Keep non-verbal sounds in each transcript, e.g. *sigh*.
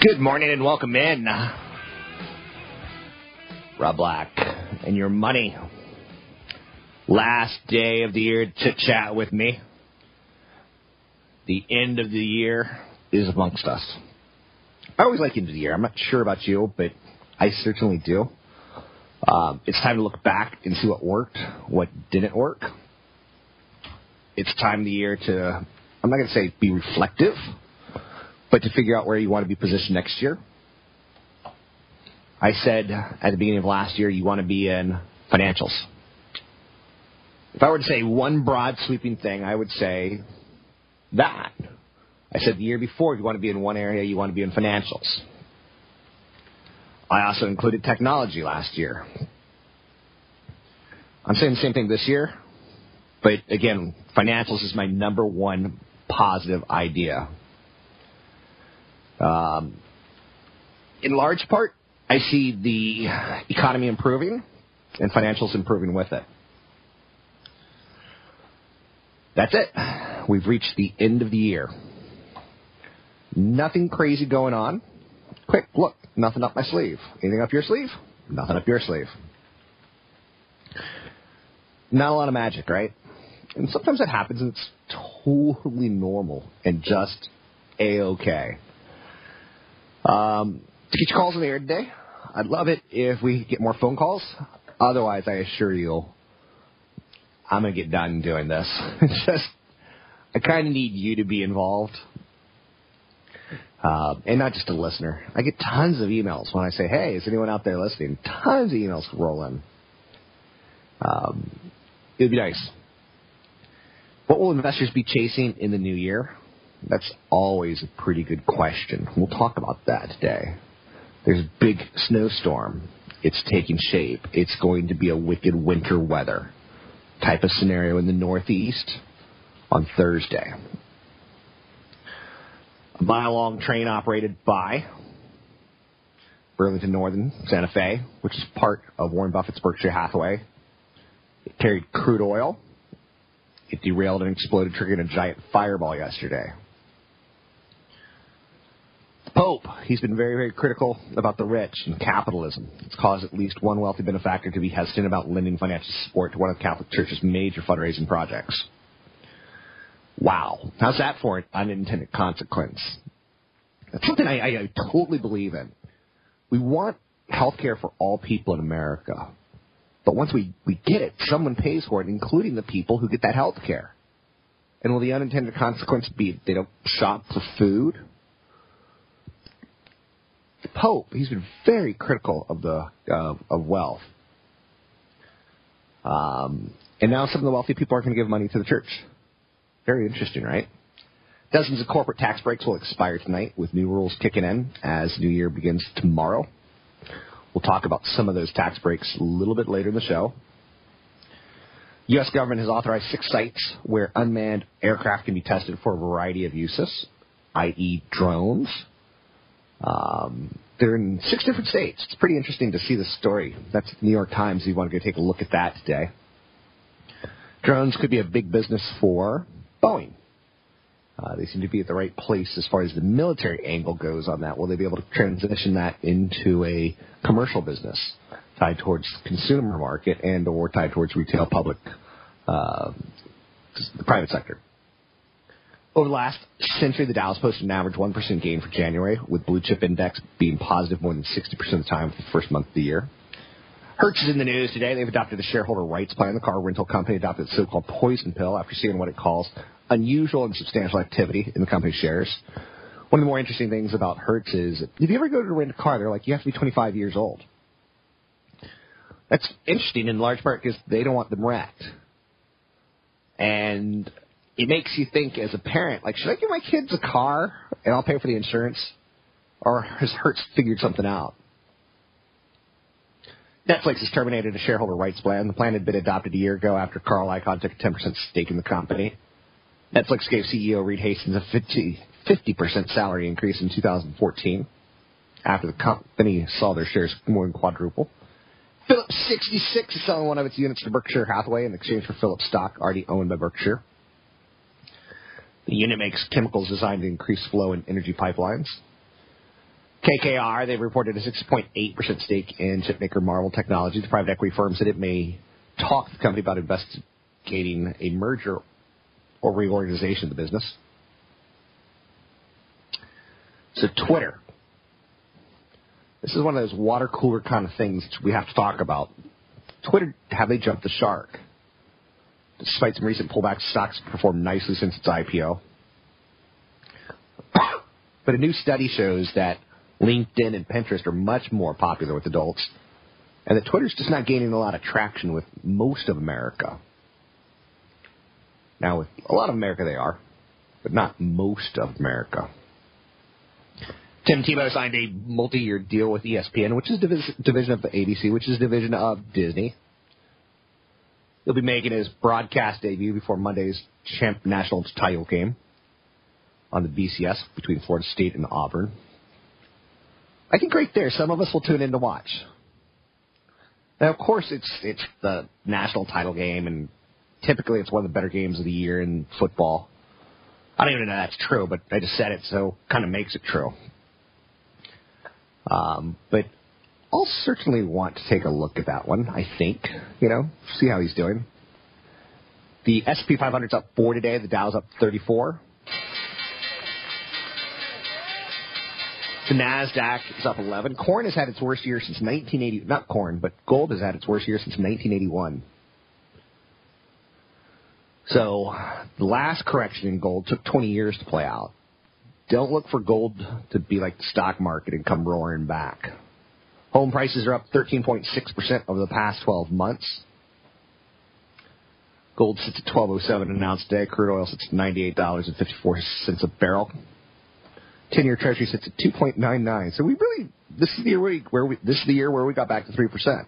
Good morning and welcome in. Rob Black and your money. Last day of the year to chat with me. The end of the year is amongst us. I always like end of the year. I'm not sure about you, but I certainly do. Um, it's time to look back and see what worked, what didn't work. It's time of the year to, I'm not going to say be reflective but to figure out where you want to be positioned next year. I said at the beginning of last year you want to be in financials. If I were to say one broad sweeping thing, I would say that. I said the year before if you want to be in one area, you want to be in financials. I also included technology last year. I'm saying the same thing this year, but again, financials is my number one positive idea um, in large part, I see the economy improving and financials improving with it. That's it. We've reached the end of the year. Nothing crazy going on. Quick, look, nothing up my sleeve. Anything up your sleeve? Nothing up your sleeve. Not a lot of magic, right? And sometimes that happens and it's totally normal and just a-okay. Um, to get calls in the air today, I'd love it if we get more phone calls. Otherwise, I assure you, I'm going to get done doing this. *laughs* Just, I kind of need you to be involved. Uh, and not just a listener. I get tons of emails when I say, hey, is anyone out there listening? Tons of emails roll in. Um, it would be nice. What will investors be chasing in the new year? That's always a pretty good question. We'll talk about that today. There's a big snowstorm. It's taking shape. It's going to be a wicked winter weather type of scenario in the Northeast on Thursday. A mile long train operated by Burlington Northern Santa Fe, which is part of Warren Buffett's Berkshire Hathaway. It carried crude oil. It derailed and exploded, triggering a giant fireball yesterday. Pope, he's been very, very critical about the rich and capitalism. It's caused at least one wealthy benefactor to be hesitant about lending financial support to one of the Catholic Church's major fundraising projects. Wow. How's that for an unintended consequence? That's something I, I, I totally believe in. We want health care for all people in America. But once we, we get it, someone pays for it, including the people who get that health care. And will the unintended consequence be they don't shop for food? Pope, he's been very critical of the uh, of wealth. Um, and now some of the wealthy people are going to give money to the church. Very interesting, right? Dozens of corporate tax breaks will expire tonight, with new rules kicking in as New Year begins tomorrow. We'll talk about some of those tax breaks a little bit later in the show. U.S. government has authorized six sites where unmanned aircraft can be tested for a variety of uses, i.e., drones, um, they're in six different states. It's pretty interesting to see the story. That's the New York Times. You want to go take a look at that today. Drones could be a big business for Boeing. Uh, they seem to be at the right place as far as the military angle goes on that. Will they be able to transition that into a commercial business? tied towards consumer market and or tied towards retail public, uh, the private sector. Over the last century, the Dow's posted an average 1% gain for January, with blue chip index being positive more than 60% of the time for the first month of the year. Hertz is in the news today. They've adopted a shareholder rights plan. The car rental company adopted the so-called poison pill after seeing what it calls unusual and substantial activity in the company's shares. One of the more interesting things about Hertz is if you ever go to rent a car, they're like, you have to be 25 years old. That's interesting in large part because they don't want them wrecked. And it makes you think as a parent, like, should I give my kids a car and I'll pay for the insurance? Or has Hertz figured something out? Netflix has terminated a shareholder rights plan. The plan had been adopted a year ago after Carl Icahn took a 10% stake in the company. Netflix gave CEO Reed Hastings a 50, 50% salary increase in 2014 after the company saw their shares more than quadruple. Phillips 66 is selling one of its units to Berkshire Hathaway in exchange for Phillips stock already owned by Berkshire. The unit makes chemicals designed to increase flow in energy pipelines. KKR, they've reported a 6.8% stake in chipmaker Marvell Technology. The private equity firm said it may talk to the company about investigating a merger or reorganization of the business. So Twitter. This is one of those water cooler kind of things we have to talk about. Twitter, have they jumped the shark? Despite some recent pullbacks, stocks performed nicely since its IPO. *coughs* but a new study shows that LinkedIn and Pinterest are much more popular with adults, and that Twitter's just not gaining a lot of traction with most of America. Now, with a lot of America, they are, but not most of America. Tim Tebow signed a multi-year deal with ESPN, which is division of ABC, which is division of Disney. He'll be making his broadcast debut before Monday's champ national title game on the BCS between Florida State and Auburn. I think right there, some of us will tune in to watch. Now, of course, it's it's the national title game, and typically it's one of the better games of the year in football. I don't even know that's true, but I just said it, so kind of makes it true. Um, but I'll certainly want to take a look at that one. I think, you know, see how he's doing. The SP 500's up four today. The Dow's up 34. The Nasdaq is up 11. Corn has had its worst year since 1980. Not corn, but gold has had its worst year since 1981. So the last correction in gold took 20 years to play out. Don't look for gold to be like the stock market and come roaring back. Home prices are up 13.6% over the past 12 months. Gold sits at 12.07 an ounce today. Crude oil sits at $98.54 a barrel. 10-year Treasury sits at 2.99. So we really, this is the year where we, where we, this is the year where we got back to 3%.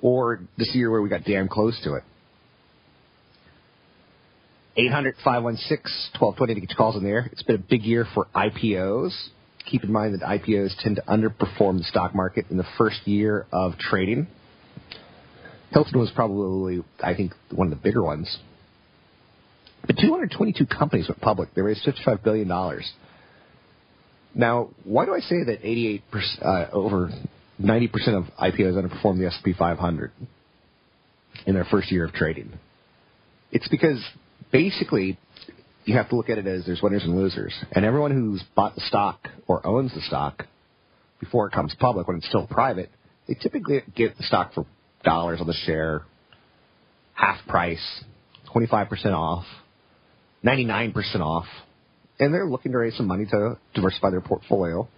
Or this year where we got damn close to it. 800 516 1220 to get your calls in there. It's been a big year for IPOs. Keep in mind that IPOs tend to underperform the stock market in the first year of trading. Hilton was probably, I think, one of the bigger ones. But 222 companies went public. They raised $55 billion. Now, why do I say that 88 uh, over 90% of IPOs underperform the S&P 500 in their first year of trading? It's because basically you have to look at it as there's winners and losers. And everyone who's bought the stock or owns the stock before it comes public, when it's still private, they typically get the stock for dollars on the share, half price, 25% off, 99% off. And they're looking to raise some money to diversify their portfolio,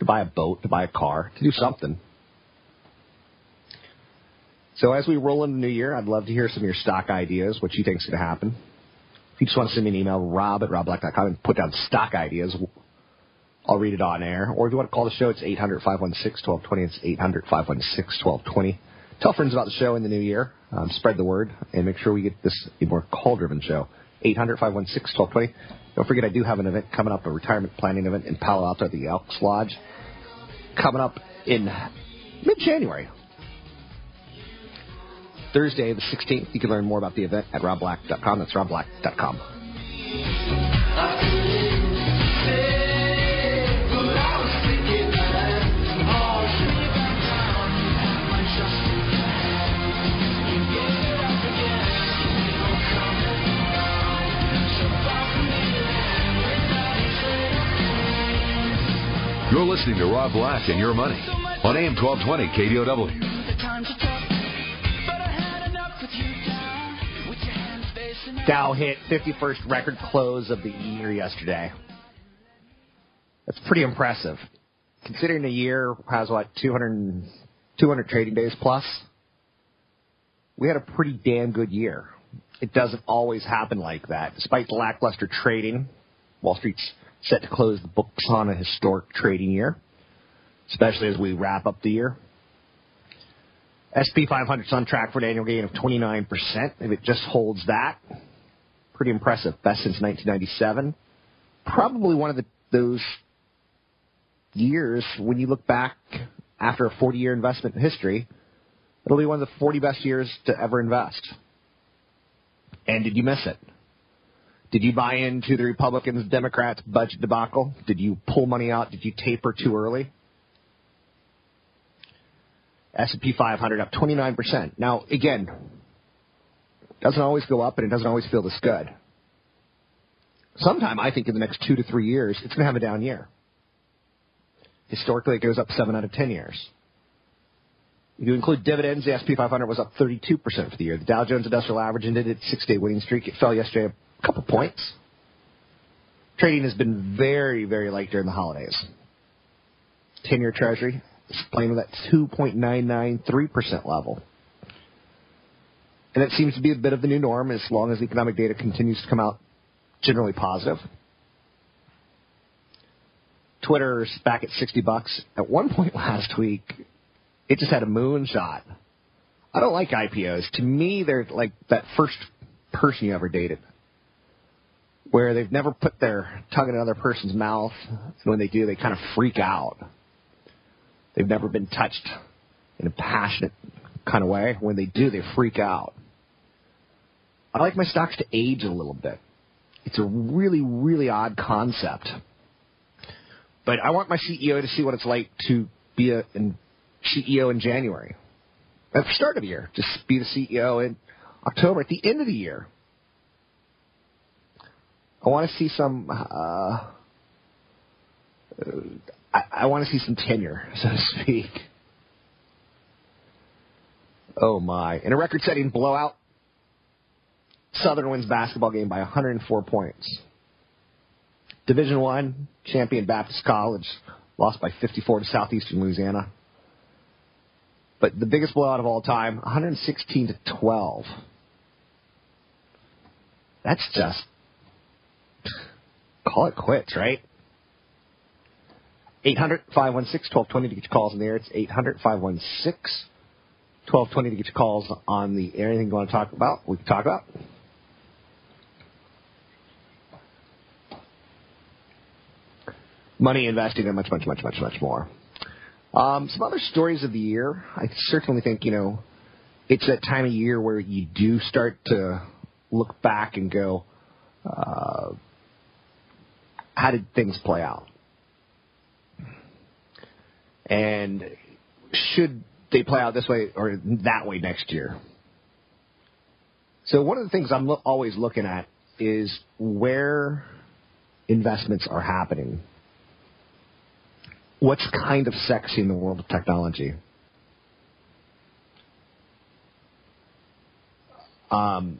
to buy a boat, to buy a car, to do something. So as we roll into the new year, I'd love to hear some of your stock ideas, what you think is going to happen. You just want to send me an email, rob at robblack.com and put down stock ideas, I'll read it on air. Or if you want to call the show, it's 800-516-1220. It's 800-516-1220. Tell friends about the show in the new year. Um, spread the word and make sure we get this a more call-driven show. 800-516-1220. Don't forget I do have an event coming up, a retirement planning event in Palo Alto at the Elks Lodge. Coming up in mid-January. Thursday, the 16th. You can learn more about the event at robblack.com. That's robblack.com. You're listening to Rob Black and Your Money on AM 1220 KDOW. Dow hit 51st record close of the year yesterday. That's pretty impressive. Considering the year has what 200, 200 trading days plus, we had a pretty damn good year. It doesn't always happen like that. Despite the lackluster trading, Wall Street's set to close the books on a historic trading year, especially as we wrap up the year. SP 500 is on track for an annual gain of 29%. If it just holds that, pretty impressive. Best since 1997. Probably one of the, those years when you look back after a 40 year investment history, it'll be one of the 40 best years to ever invest. And did you miss it? Did you buy into the Republicans Democrats budget debacle? Did you pull money out? Did you taper too early? S&P 500 up 29%. Now, again, doesn't always go up and it doesn't always feel this good. Sometime, I think in the next two to three years, it's going to have a down year. Historically, it goes up seven out of ten years. If you include dividends, the S&P 500 was up 32% for the year. The Dow Jones Industrial Average ended its six-day winning streak. It fell yesterday a couple points. Trading has been very, very light during the holidays. 10-year Treasury is playing with that 2.993% level. And it seems to be a bit of the new norm as long as economic data continues to come out generally positive. Twitter's back at 60 bucks. At one point *laughs* last week, it just had a moonshot. I don't like IPOs. To me, they're like that first person you ever dated, where they've never put their tongue in another person's mouth, and when they do, they kind of freak out. They've never been touched in a passionate kind of way. When they do, they freak out. I like my stocks to age a little bit. It's a really, really odd concept. But I want my CEO to see what it's like to be a CEO in January. At the start of the year, just be the CEO in October. At the end of the year, I want to see some. Uh, I, I want to see some tenure, *laughs* so to speak. Oh my! In a record-setting blowout, Southern wins basketball game by 104 points. Division One champion Baptist College lost by 54 to Southeastern Louisiana. But the biggest blowout of all time, 116 to 12. That's just call it quits, right? 800 516 1220 to get your calls in the air. It's 800 516 1220 to get your calls on the air. Anything you want to talk about, we can talk about. Money investing and much, much, much, much, much more. Um, some other stories of the year. I certainly think, you know, it's that time of year where you do start to look back and go, uh, how did things play out? And should they play out this way or that way next year? So one of the things I'm lo- always looking at is where investments are happening what's kind of sexy in the world of technology? Um,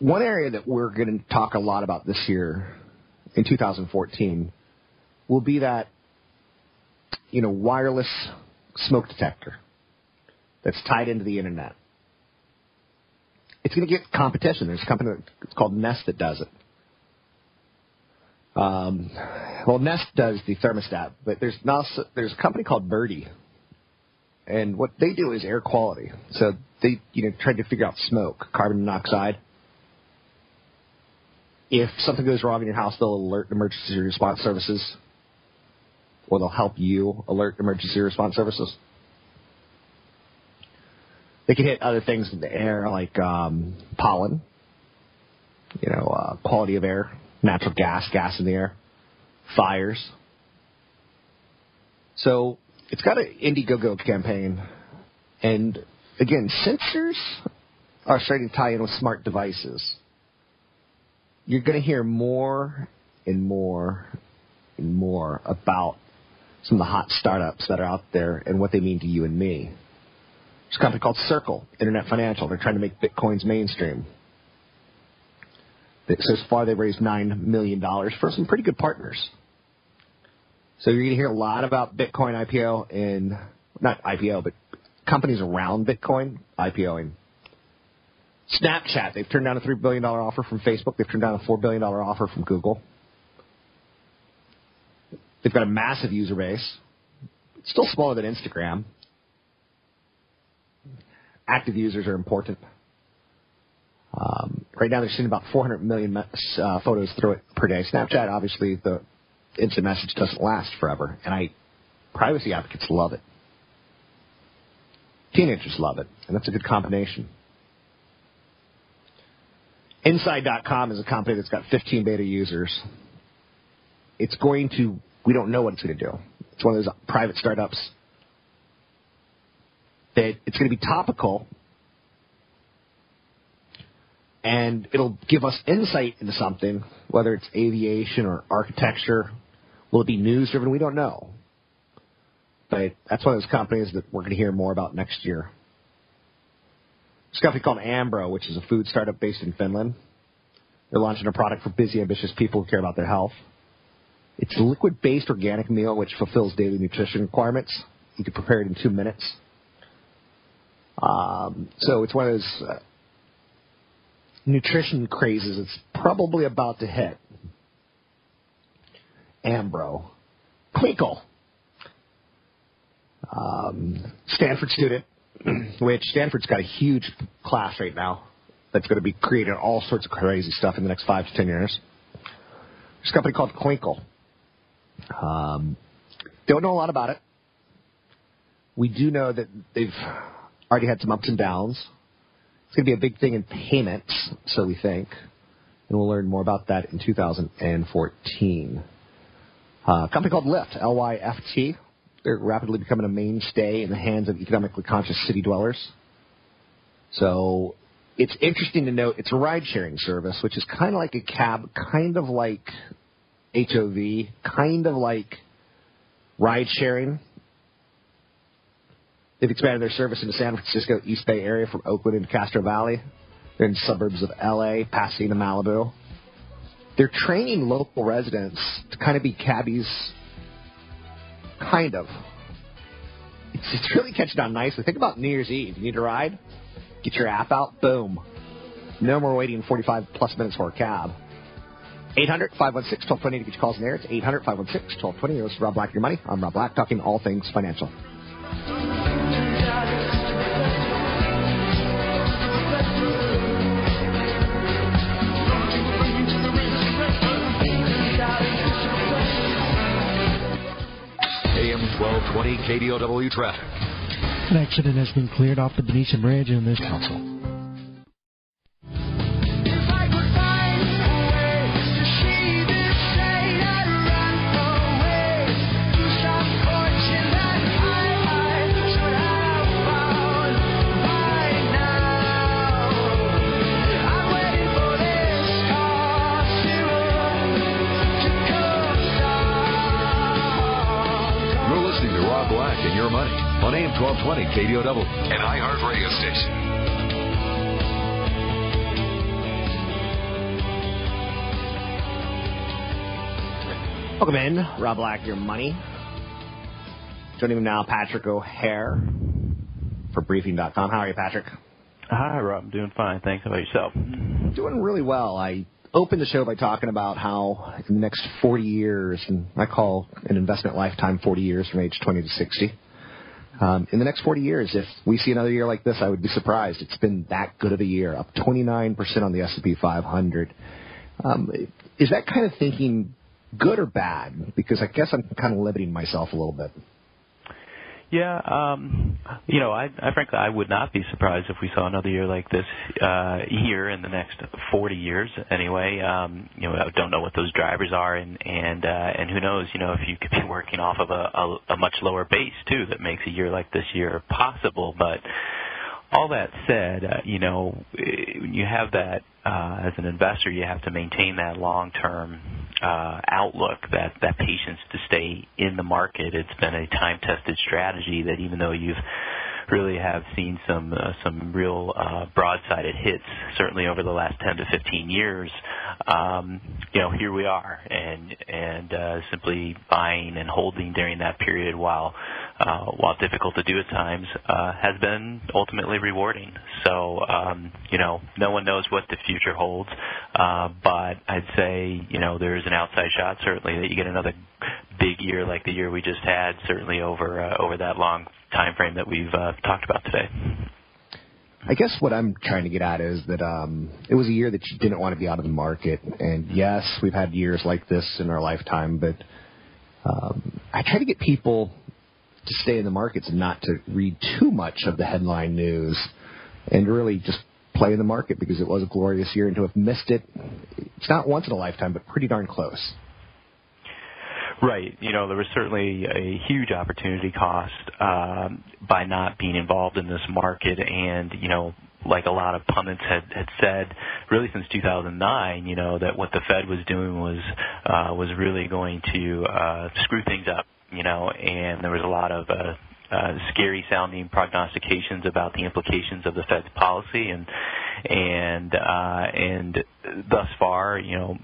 one area that we're going to talk a lot about this year in 2014 will be that you know wireless smoke detector that's tied into the internet. It's going to get competition. There's a company called Nest that does it. Um, well, Nest does the thermostat, but there's now there's a company called Birdi, and what they do is air quality. So they you know tried to figure out smoke, carbon monoxide. If something goes wrong in your house, they'll alert emergency response services, or they'll help you alert emergency response services. They can hit other things in the air like um, pollen, you know, uh, quality of air, natural gas, gas in the air, fires. So it's got an Indiegogo campaign. And again, sensors are starting to tie in with smart devices. You're going to hear more and more and more about some of the hot startups that are out there and what they mean to you and me. There's a company called Circle, Internet Financial. They're trying to make Bitcoins mainstream. So far, they've raised $9 million for some pretty good partners. So you're going to hear a lot about Bitcoin IPO and, not IPO, but companies around Bitcoin IPOing. Snapchat, they've turned down a $3 billion offer from Facebook. They've turned down a $4 billion offer from Google. They've got a massive user base. It's still smaller than Instagram. Active users are important. Um, right now, they're seeing about 400 million uh, photos through it per day. Snapchat, obviously, the instant message doesn't last forever, and I privacy advocates love it. Teenagers love it, and that's a good combination. Inside.com is a company that's got 15 beta users. It's going to, we don't know what it's going to do. It's one of those private startups that it's going to be topical and it'll give us insight into something, whether it's aviation or architecture. Will it be news driven? We don't know. But that's one of those companies that we're going to hear more about next year. It's a company called Ambro, which is a food startup based in Finland. They're launching a product for busy, ambitious people who care about their health. It's a liquid based organic meal which fulfills daily nutrition requirements. You can prepare it in two minutes. Um, so it's one of those uh, nutrition crazes it's probably about to hit. Ambro. Twinkle. Um, Stanford student, *clears throat* which Stanford's got a huge class right now that's going to be creating all sorts of crazy stuff in the next five to ten years. There's a company called Clinkle. Um, don't know a lot about it. We do know that they've already had some ups and downs. It's going to be a big thing in payments, so we think. And we'll learn more about that in 2014. Uh, a company called Lyft, L-Y-F-T. They're rapidly becoming a mainstay in the hands of economically conscious city dwellers. So it's interesting to note it's a ride-sharing service, which is kind of like a cab, kind of like HOV, kind of like ride-sharing, They've expanded their service into the San Francisco East Bay area from Oakland into Castro Valley. They're in suburbs of LA, Pasadena, Malibu. They're training local residents to kind of be cabbies. Kind of. It's, it's really catching on nicely. Think about New Year's Eve. You need a ride? Get your app out. Boom. No more waiting 45 plus minutes for a cab. 800 516 1220 to get your calls in there. It's 800 516 1220. This is Rob Black, your money. I'm Rob Black, talking all things financial. 1220 KDOW traffic. An accident has been cleared off the Benicia Bridge in this council. 1220 KDOW, an iHeart radio station. Welcome in, Rob Black, your money. Joining me now, Patrick O'Hare for Briefing.com. How are you, Patrick? Hi, Rob. I'm doing fine. Thanks. How about yourself? Doing really well. I opened the show by talking about how in the next 40 years, and I call an investment lifetime 40 years from age 20 to 60. Um, in the next 40 years, if we see another year like this, I would be surprised. It's been that good of a year, up 29% on the S&P 500. Um, is that kind of thinking good or bad? Because I guess I'm kind of limiting myself a little bit. Yeah, um, you know, I, I frankly I would not be surprised if we saw another year like this uh, here in the next 40 years. Anyway, um, you know, I don't know what those drivers are, and and uh, and who knows, you know, if you could be working off of a, a, a much lower base too, that makes a year like this year possible. But all that said, uh, you know, eh, you have that uh, as an investor, you have to maintain that long-term uh, outlook, that that patience to stay in the market. It's been a time-tested strategy that even though you've really have seen some uh, some real uh, broadsided hits, certainly over the last 10 to 15 years. Um, you know, here we are, and and uh, simply buying and holding during that period, while uh, while difficult to do at times, uh, has been ultimately rewarding. So, um, you know, no one knows what the future holds, uh, but I'd say, you know, there is an outside shot certainly that you get another big year like the year we just had, certainly over uh, over that long time frame that we've uh, talked about today. I guess what I'm trying to get at is that um, it was a year that you didn't want to be out of the market, and yes, we've had years like this in our lifetime, but um, I try to get people to stay in the markets and not to read too much of the headline news, and really just play in the market because it was a glorious year, and to have missed it, it's not once in a lifetime, but pretty darn close. Right. You know, there was certainly a huge opportunity cost um, by not being involved in this market, and you know, like a lot of pundits had had said, really since 2009, you know, that what the Fed was doing was uh, was really going to uh, screw things up. You know, and there was a lot of uh, uh, scary sounding prognostications about the implications of the Fed's policy and and uh, and thus far, you know,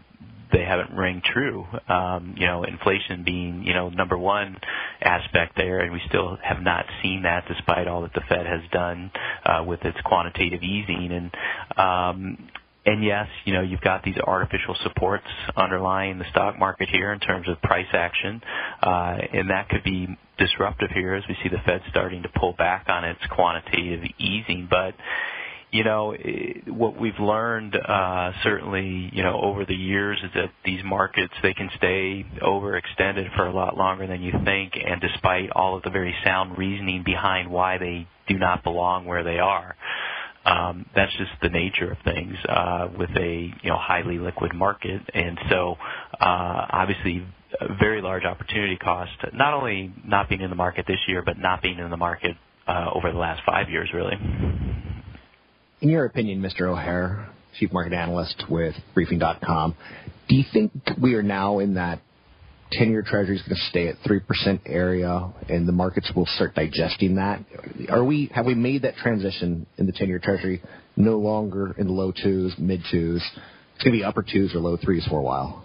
they haven't rang true. Um, you know, inflation being you know number one aspect there, and we still have not seen that despite all that the Fed has done uh, with its quantitative easing. And um, and yes, you know, you've got these artificial supports underlying the stock market here in terms of price action, uh, and that could be disruptive here as we see the Fed starting to pull back on its quantitative easing. But you know, what we've learned uh, certainly, you know, over the years is that these markets they can stay overextended for a lot longer than you think, and despite all of the very sound reasoning behind why they do not belong where they are. Um, that's just the nature of things uh, with a you know highly liquid market, and so uh, obviously a very large opportunity cost. Not only not being in the market this year, but not being in the market uh, over the last five years, really. In your opinion, Mr. O'Hare, Chief Market Analyst with Briefing.com, do you think we are now in that 10-year Treasury is going to stay at 3% area and the markets will start digesting that? Are we Have we made that transition in the 10-year Treasury no longer in the low twos, mid twos? It's going to be upper twos or low threes for a while.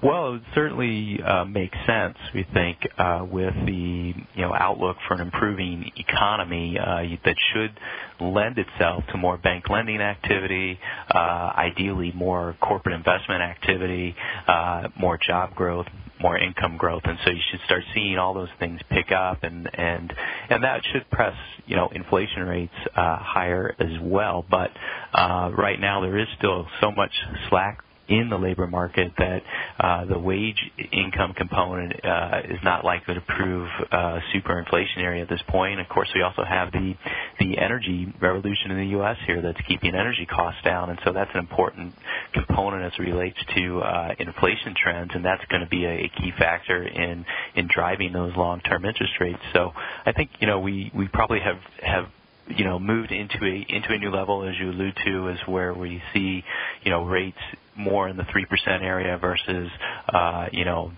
Well, it would certainly uh, makes sense. We think uh, with the you know outlook for an improving economy uh, that should lend itself to more bank lending activity, uh, ideally more corporate investment activity, uh, more job growth, more income growth, and so you should start seeing all those things pick up, and and and that should press you know inflation rates uh, higher as well. But uh, right now there is still so much slack in the labor market that uh, the wage income component uh, is not likely to prove uh, super inflationary at this point. Of course, we also have the the energy revolution in the U.S. here that's keeping energy costs down, and so that's an important component as it relates to uh, inflation trends, and that's going to be a, a key factor in in driving those long-term interest rates. So I think you know we we probably have have you know moved into a into a new level as you allude to is where we see you know rates more in the 3% area versus, uh, you know,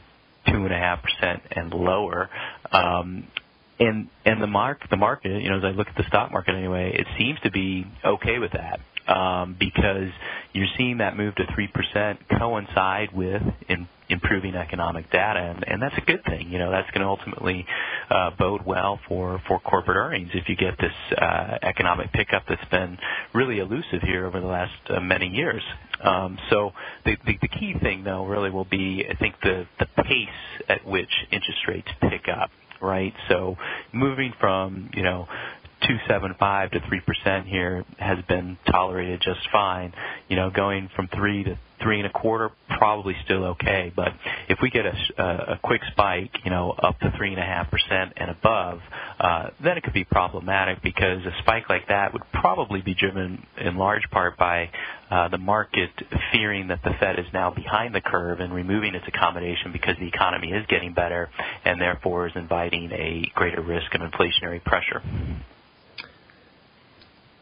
2.5% and lower. Um, and and the mark the market, you know, as I look at the stock market anyway, it seems to be okay with that um, because you're seeing that move to three percent coincide with in, improving economic data, and, and that's a good thing. You know, that's going to ultimately uh, bode well for for corporate earnings if you get this uh, economic pickup that's been really elusive here over the last uh, many years. Um, so the, the the key thing though really will be I think the the pace at which interest rates pick up right? So moving from, you know, 2.75 to 3% here has been tolerated just fine. You know, going from 3 to three and a quarter, probably still okay. But if we get a, a quick spike, you know, up to three and a half percent and above, uh, then it could be problematic because a spike like that would probably be driven in large part by uh, the market fearing that the Fed is now behind the curve and removing its accommodation because the economy is getting better and therefore is inviting a greater risk of inflationary pressure.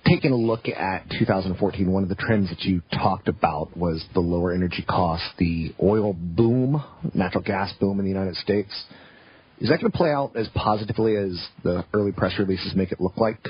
Taking a look at 2014, one of the trends that you talked about was the lower energy costs, the oil boom, natural gas boom in the United States. Is that going to play out as positively as the early press releases make it look like?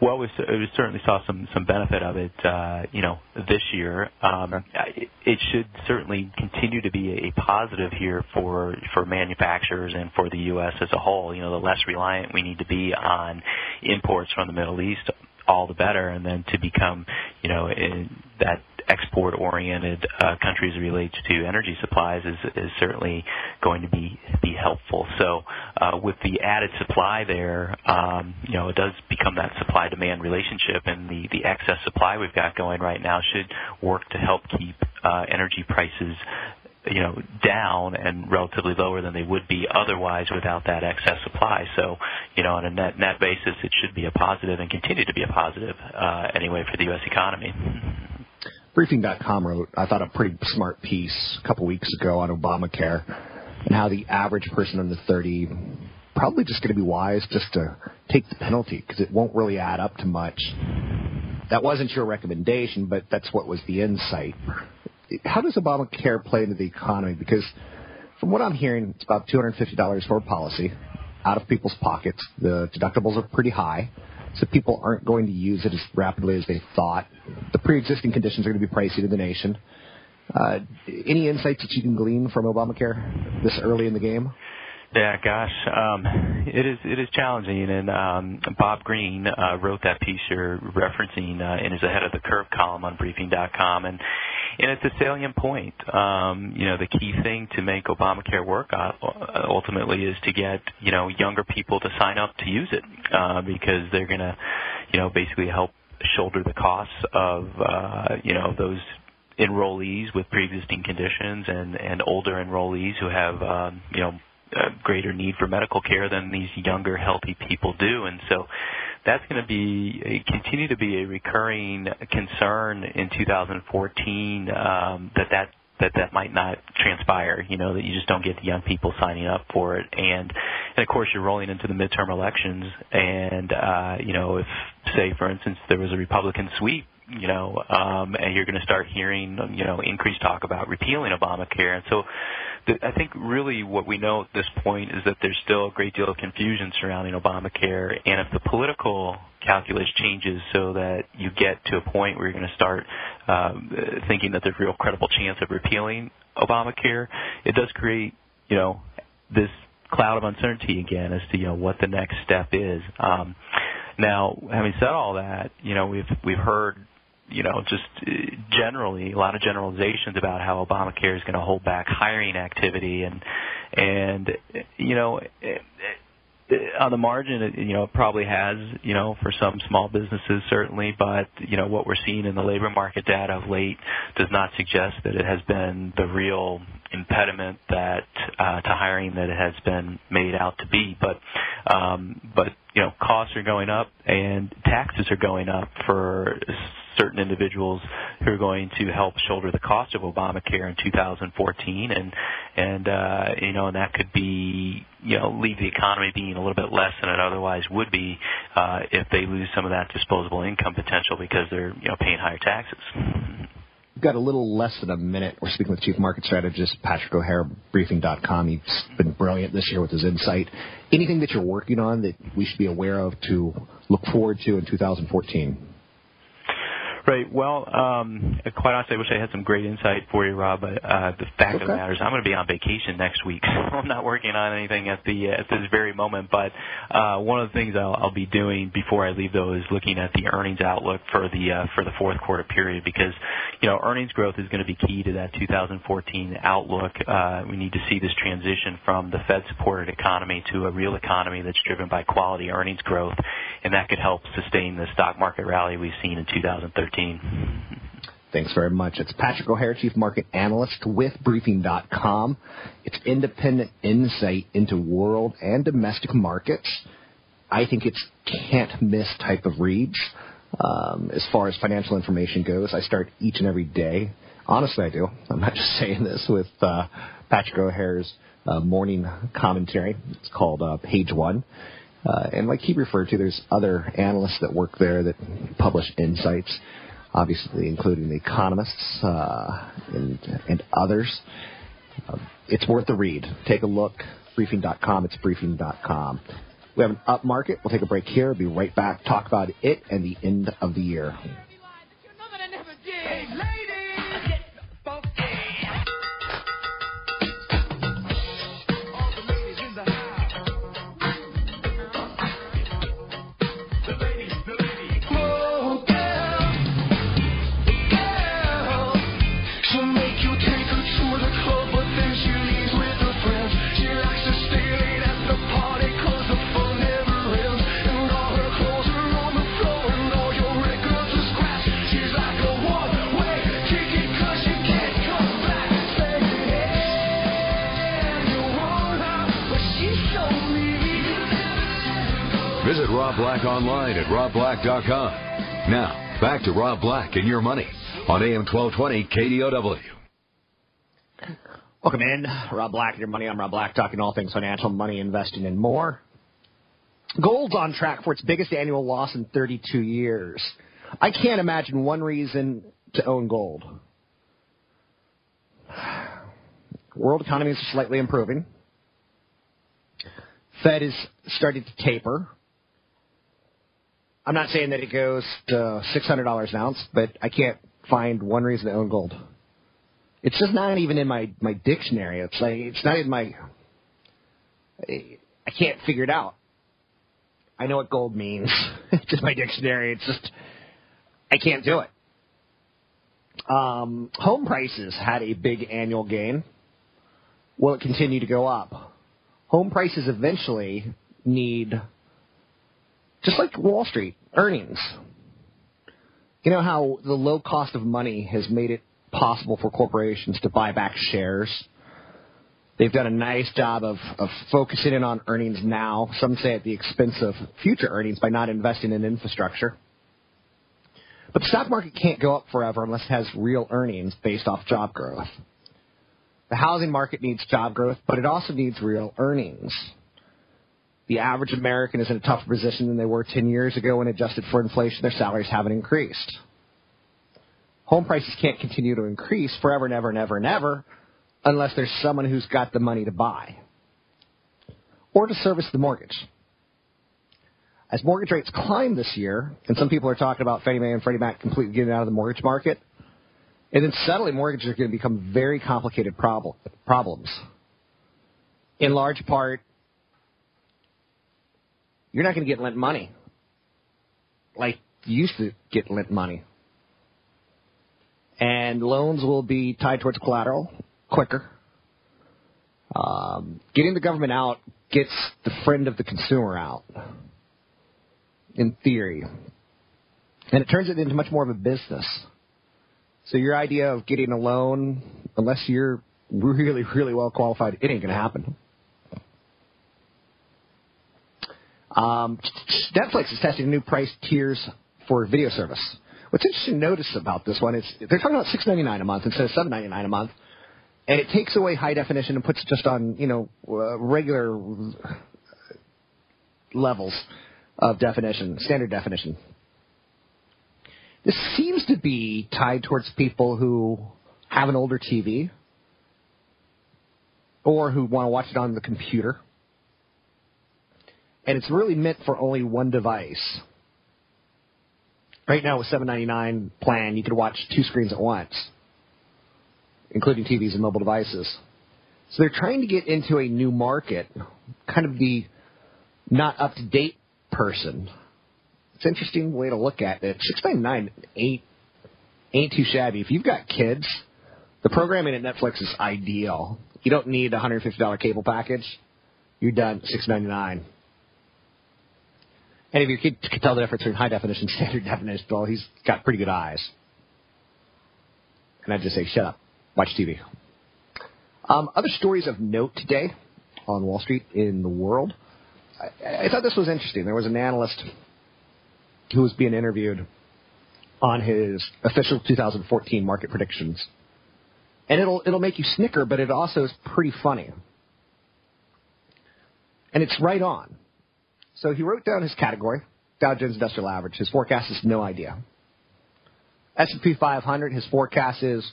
Well, we, we certainly saw some some benefit of it, uh, you know, this year. Um, it, it should certainly continue to be a positive here for for manufacturers and for the U.S. as a whole. You know, the less reliant we need to be on imports from the Middle East, all the better. And then to become, you know, in that export-oriented uh, countries relates to energy supplies is, is certainly going to be be helpful. So uh, with the added supply there, um, you know, it does become that supply-demand relationship, and the the excess supply we've got going right now should work to help keep uh, energy prices you know down and relatively lower than they would be otherwise without that excess supply. So, you know, on a net net basis, it should be a positive and continue to be a positive uh, anyway for the U.S. economy. Briefing.com wrote, I thought, a pretty smart piece a couple weeks ago on Obamacare and how the average person under 30 probably just going to be wise just to take the penalty because it won't really add up to much. That wasn't your recommendation, but that's what was the insight. How does Obamacare play into the economy? Because from what I'm hearing, it's about $250 for a policy out of people's pockets. The deductibles are pretty high so people aren't going to use it as rapidly as they thought. The pre-existing conditions are going to be pricey to the nation. Uh, any insights that you can glean from Obamacare this early in the game? Yeah, gosh, um, it is it is challenging, and um, Bob Green uh, wrote that piece you're referencing uh, in his ahead of the curve column on Briefing.com, and and it's a salient point. Um, you know, the key thing to make Obamacare work uh, ultimately is to get you know younger people to sign up to use it uh, because they're to, you know, basically help shoulder the costs of uh, you know those enrollees with pre-existing conditions and and older enrollees who have um, you know a greater need for medical care than these younger healthy people do and so that's going to be continue to be a recurring concern in 2014 um, that that that that might not transpire. You know that you just don't get the young people signing up for it, and and of course you're rolling into the midterm elections, and uh, you know if say for instance there was a Republican sweep you know, um, and you're going to start hearing, you know, increased talk about repealing Obamacare. And so I think really what we know at this point is that there's still a great deal of confusion surrounding Obamacare, and if the political calculus changes so that you get to a point where you're going to start um, thinking that there's a real credible chance of repealing Obamacare, it does create, you know, this cloud of uncertainty again as to you know what the next step is. Um, now, having said all that, you know we've we've heard you know, just uh, generally a lot of generalizations about how Obamacare is going to hold back hiring activity, and and you know, on the margin, you know, it probably has, you know, for some small businesses certainly, but you know what we're seeing in the labor market data of late does not suggest that it has been the real impediment that uh, to hiring that it has been made out to be. But um, but you know, costs are going up and taxes are going up for certain individuals who are going to help shoulder the cost of Obamacare in 2014, and and uh, you know, and that could be you know leave the economy being a little bit less than it otherwise would be uh, if they lose some of that disposable income potential because they're you know paying higher taxes. We've got a little less than a minute. We're speaking with Chief Market Strategist Patrick O'Hare, Briefing.com. He's been brilliant this year with his insight. Anything that you're working on that we should be aware of to look forward to in 2014? Right. Well, um, quite honestly, I wish I had some great insight for you, Rob. But uh, the fact okay. of the matter is, I'm going to be on vacation next week, *laughs* so I'm not working on anything at the at this very moment. But uh, one of the things I'll, I'll be doing before I leave, though, is looking at the earnings outlook for the uh, for the fourth quarter period, because you know earnings growth is going to be key to that 2014 outlook. Uh, we need to see this transition from the Fed-supported economy to a real economy that's driven by quality earnings growth, and that could help sustain the stock market rally we've seen in 2013. Thanks very much. It's Patrick O'Hare, Chief Market Analyst with Briefing.com. It's independent insight into world and domestic markets. I think it's can't miss type of reads. Um, as far as financial information goes, I start each and every day. Honestly, I do. I'm not *laughs* just saying this with uh, Patrick O'Hare's uh, morning commentary. It's called uh, Page One. Uh, and like he referred to, there's other analysts that work there that publish insights, obviously including the economists uh, and, and others. Uh, it's worth a read. Take a look. Briefing.com. It's briefing.com. We have an up market. We'll take a break here. Be right back. Talk about it and the end of the year. Online at robblack.com. Now, back to Rob Black and your money on AM 1220 KDOW. Welcome in. Rob Black and your money. I'm Rob Black, talking all things financial, money, investing, and more. Gold's on track for its biggest annual loss in 32 years. I can't imagine one reason to own gold. World economy is slightly improving. Fed is starting to taper. I'm not saying that it goes to $600 an ounce, but I can't find one reason to own gold. It's just not even in my, my dictionary. It's like, it's not in my, I can't figure it out. I know what gold means. *laughs* it's in my dictionary. It's just, I can't do it. Um, home prices had a big annual gain. Will it continue to go up? Home prices eventually need just like Wall Street, earnings. You know how the low cost of money has made it possible for corporations to buy back shares? They've done a nice job of, of focusing in on earnings now, some say at the expense of future earnings by not investing in infrastructure. But the stock market can't go up forever unless it has real earnings based off job growth. The housing market needs job growth, but it also needs real earnings the average American is in a tougher position than they were 10 years ago when adjusted for inflation. Their salaries haven't increased. Home prices can't continue to increase forever and ever and ever and ever unless there's someone who's got the money to buy or to service the mortgage. As mortgage rates climb this year, and some people are talking about Fannie Mae and Freddie Mac completely getting out of the mortgage market, and then suddenly mortgages are going to become very complicated problem, problems. In large part, you're not going to get lent money like you used to get lent money. And loans will be tied towards collateral quicker. Um, getting the government out gets the friend of the consumer out, in theory. And it turns it into much more of a business. So your idea of getting a loan, unless you're *laughs* really, really well qualified, it ain't going to happen. Um, Netflix is testing new price tiers for video service. What's interesting to notice about this one is they're talking about six ninety nine a month instead of seven ninety nine a month, and it takes away high definition and puts it just on you know uh, regular levels of definition, standard definition. This seems to be tied towards people who have an older TV or who want to watch it on the computer and it's really meant for only one device. Right now, with 7.99 plan, you could watch two screens at once, including TVs and mobile devices. So they're trying to get into a new market, kind of the not up to date person. It's an interesting way to look at it. 6.99 ain't ain't too shabby. If you've got kids, the programming at Netflix is ideal. You don't need a $150 cable package. You're done 6.99. And if kid can tell the difference between high definition and *laughs* standard definition, well, he's got pretty good eyes. And I'd just say, shut up, watch TV. Um, other stories of note today on Wall Street in the world. I, I thought this was interesting. There was an analyst who was being interviewed on his official 2014 market predictions. And it'll it'll make you snicker, but it also is pretty funny. And it's right on. So he wrote down his category, Dow Jones Industrial Average. His forecast is no idea. S&P 500, his forecast is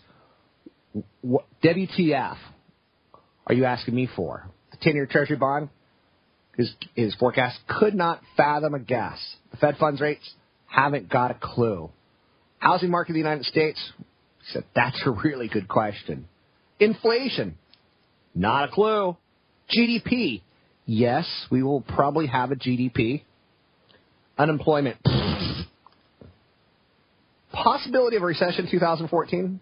what, WTF are you asking me for? The 10-year Treasury bond, his, his forecast could not fathom a guess. The Fed funds rates haven't got a clue. Housing market in the United States, he said, that's a really good question. Inflation, not a clue. GDP, yes, we will probably have a GDP. Unemployment, possibility of a recession 2014.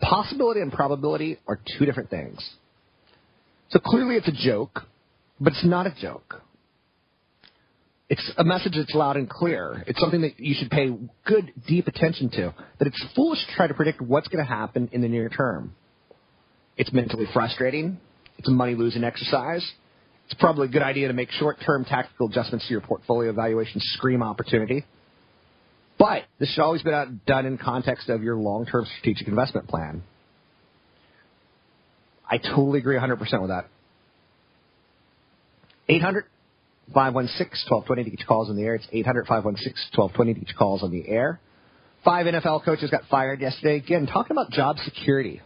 Possibility and probability are two different things. So clearly it's a joke, but it's not a joke. It's a message that's loud and clear. It's something that you should pay good, deep attention to. That it's foolish to try to predict what's going to happen in the near term. It's mentally frustrating. It's a money losing exercise. It's probably a good idea to make short term tactical adjustments to your portfolio valuation scream opportunity. But this should always be done in context of your long term strategic investment plan. I totally agree 100% with that. 800 516 1220 to get your calls on the air. It's 800 516 1220 to get your calls on the air. Five NFL coaches got fired yesterday. Again, talking about job security.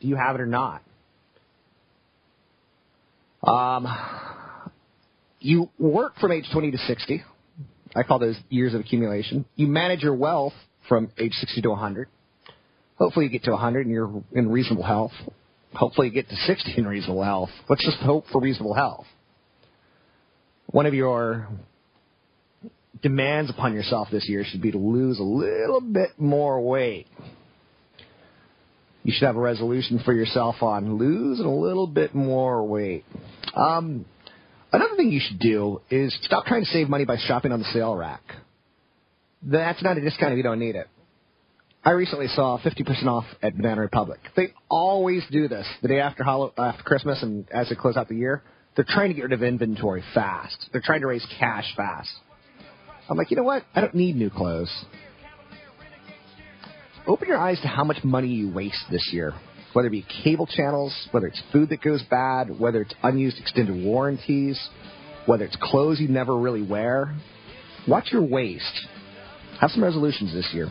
Do you have it or not? Um, you work from age 20 to 60. I call those years of accumulation. You manage your wealth from age 60 to 100. Hopefully you get to 100 and you're in reasonable health. Hopefully you get to 60 in reasonable health. Let's just hope for reasonable health. One of your demands upon yourself this year should be to lose a little bit more weight. You should have a resolution for yourself on losing a little bit more weight. Um, another thing you should do is stop trying to save money by shopping on the sale rack. That's not a discount if you don't need it. I recently saw 50% off at Banana Republic. They always do this the day after after Christmas and as they close out the year. They're trying to get rid of inventory fast. They're trying to raise cash fast. I'm like, you know what? I don't need new clothes. Open your eyes to how much money you waste this year. Whether it be cable channels, whether it's food that goes bad, whether it's unused extended warranties, whether it's clothes you never really wear. Watch your waste. Have some resolutions this year.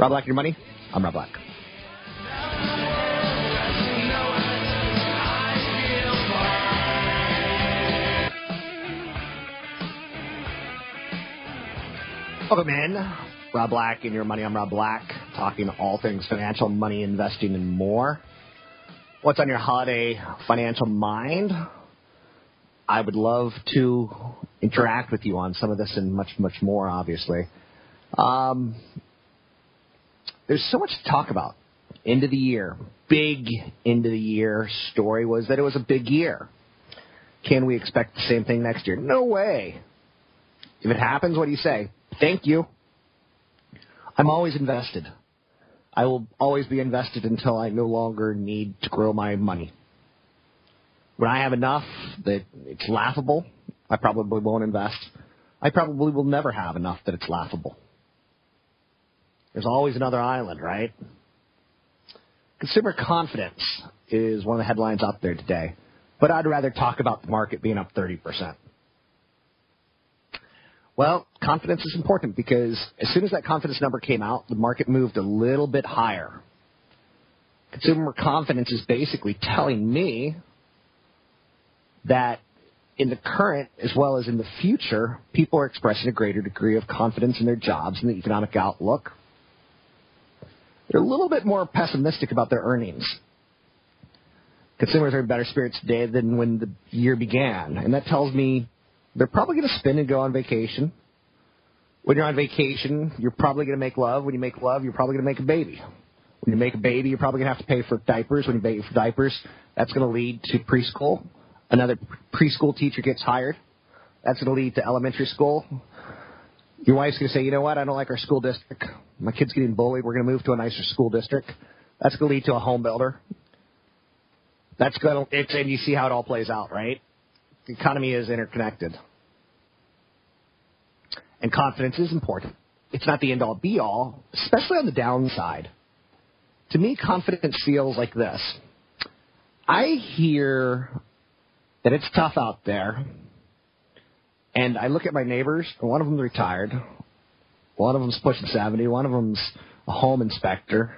Rob Black, your money. I'm Rob Black. Welcome in. Rob Black and your money. I'm Rob Black, talking all things financial, money, investing, and more. What's on your holiday financial mind? I would love to interact with you on some of this and much, much more, obviously. Um, there's so much to talk about. End of the year, big end of the year story was that it was a big year. Can we expect the same thing next year? No way. If it happens, what do you say? Thank you. I'm always invested. I will always be invested until I no longer need to grow my money. When I have enough that it's laughable, I probably won't invest. I probably will never have enough that it's laughable. There's always another island, right? Consumer confidence is one of the headlines out there today, but I'd rather talk about the market being up 30%. Well, confidence is important because as soon as that confidence number came out, the market moved a little bit higher. Consumer confidence is basically telling me that in the current as well as in the future, people are expressing a greater degree of confidence in their jobs and the economic outlook. They're a little bit more pessimistic about their earnings. Consumers are in better spirits today than when the year began, and that tells me they're probably going to spend and go on vacation. When you're on vacation, you're probably going to make love. When you make love, you're probably going to make a baby. When you make a baby, you're probably going to have to pay for diapers. When you pay for diapers, that's going to lead to preschool. Another preschool teacher gets hired. That's going to lead to elementary school. Your wife's going to say, you know what? I don't like our school district. My kid's getting bullied. We're going to move to a nicer school district. That's going to lead to a home builder. That's going to, it's, and you see how it all plays out, right? The economy is interconnected. And confidence is important. It's not the end all be all, especially on the downside. To me, confidence feels like this. I hear that it's tough out there, And I look at my neighbors, and one of them's retired. One of them's pushing 70. One of them's a home inspector.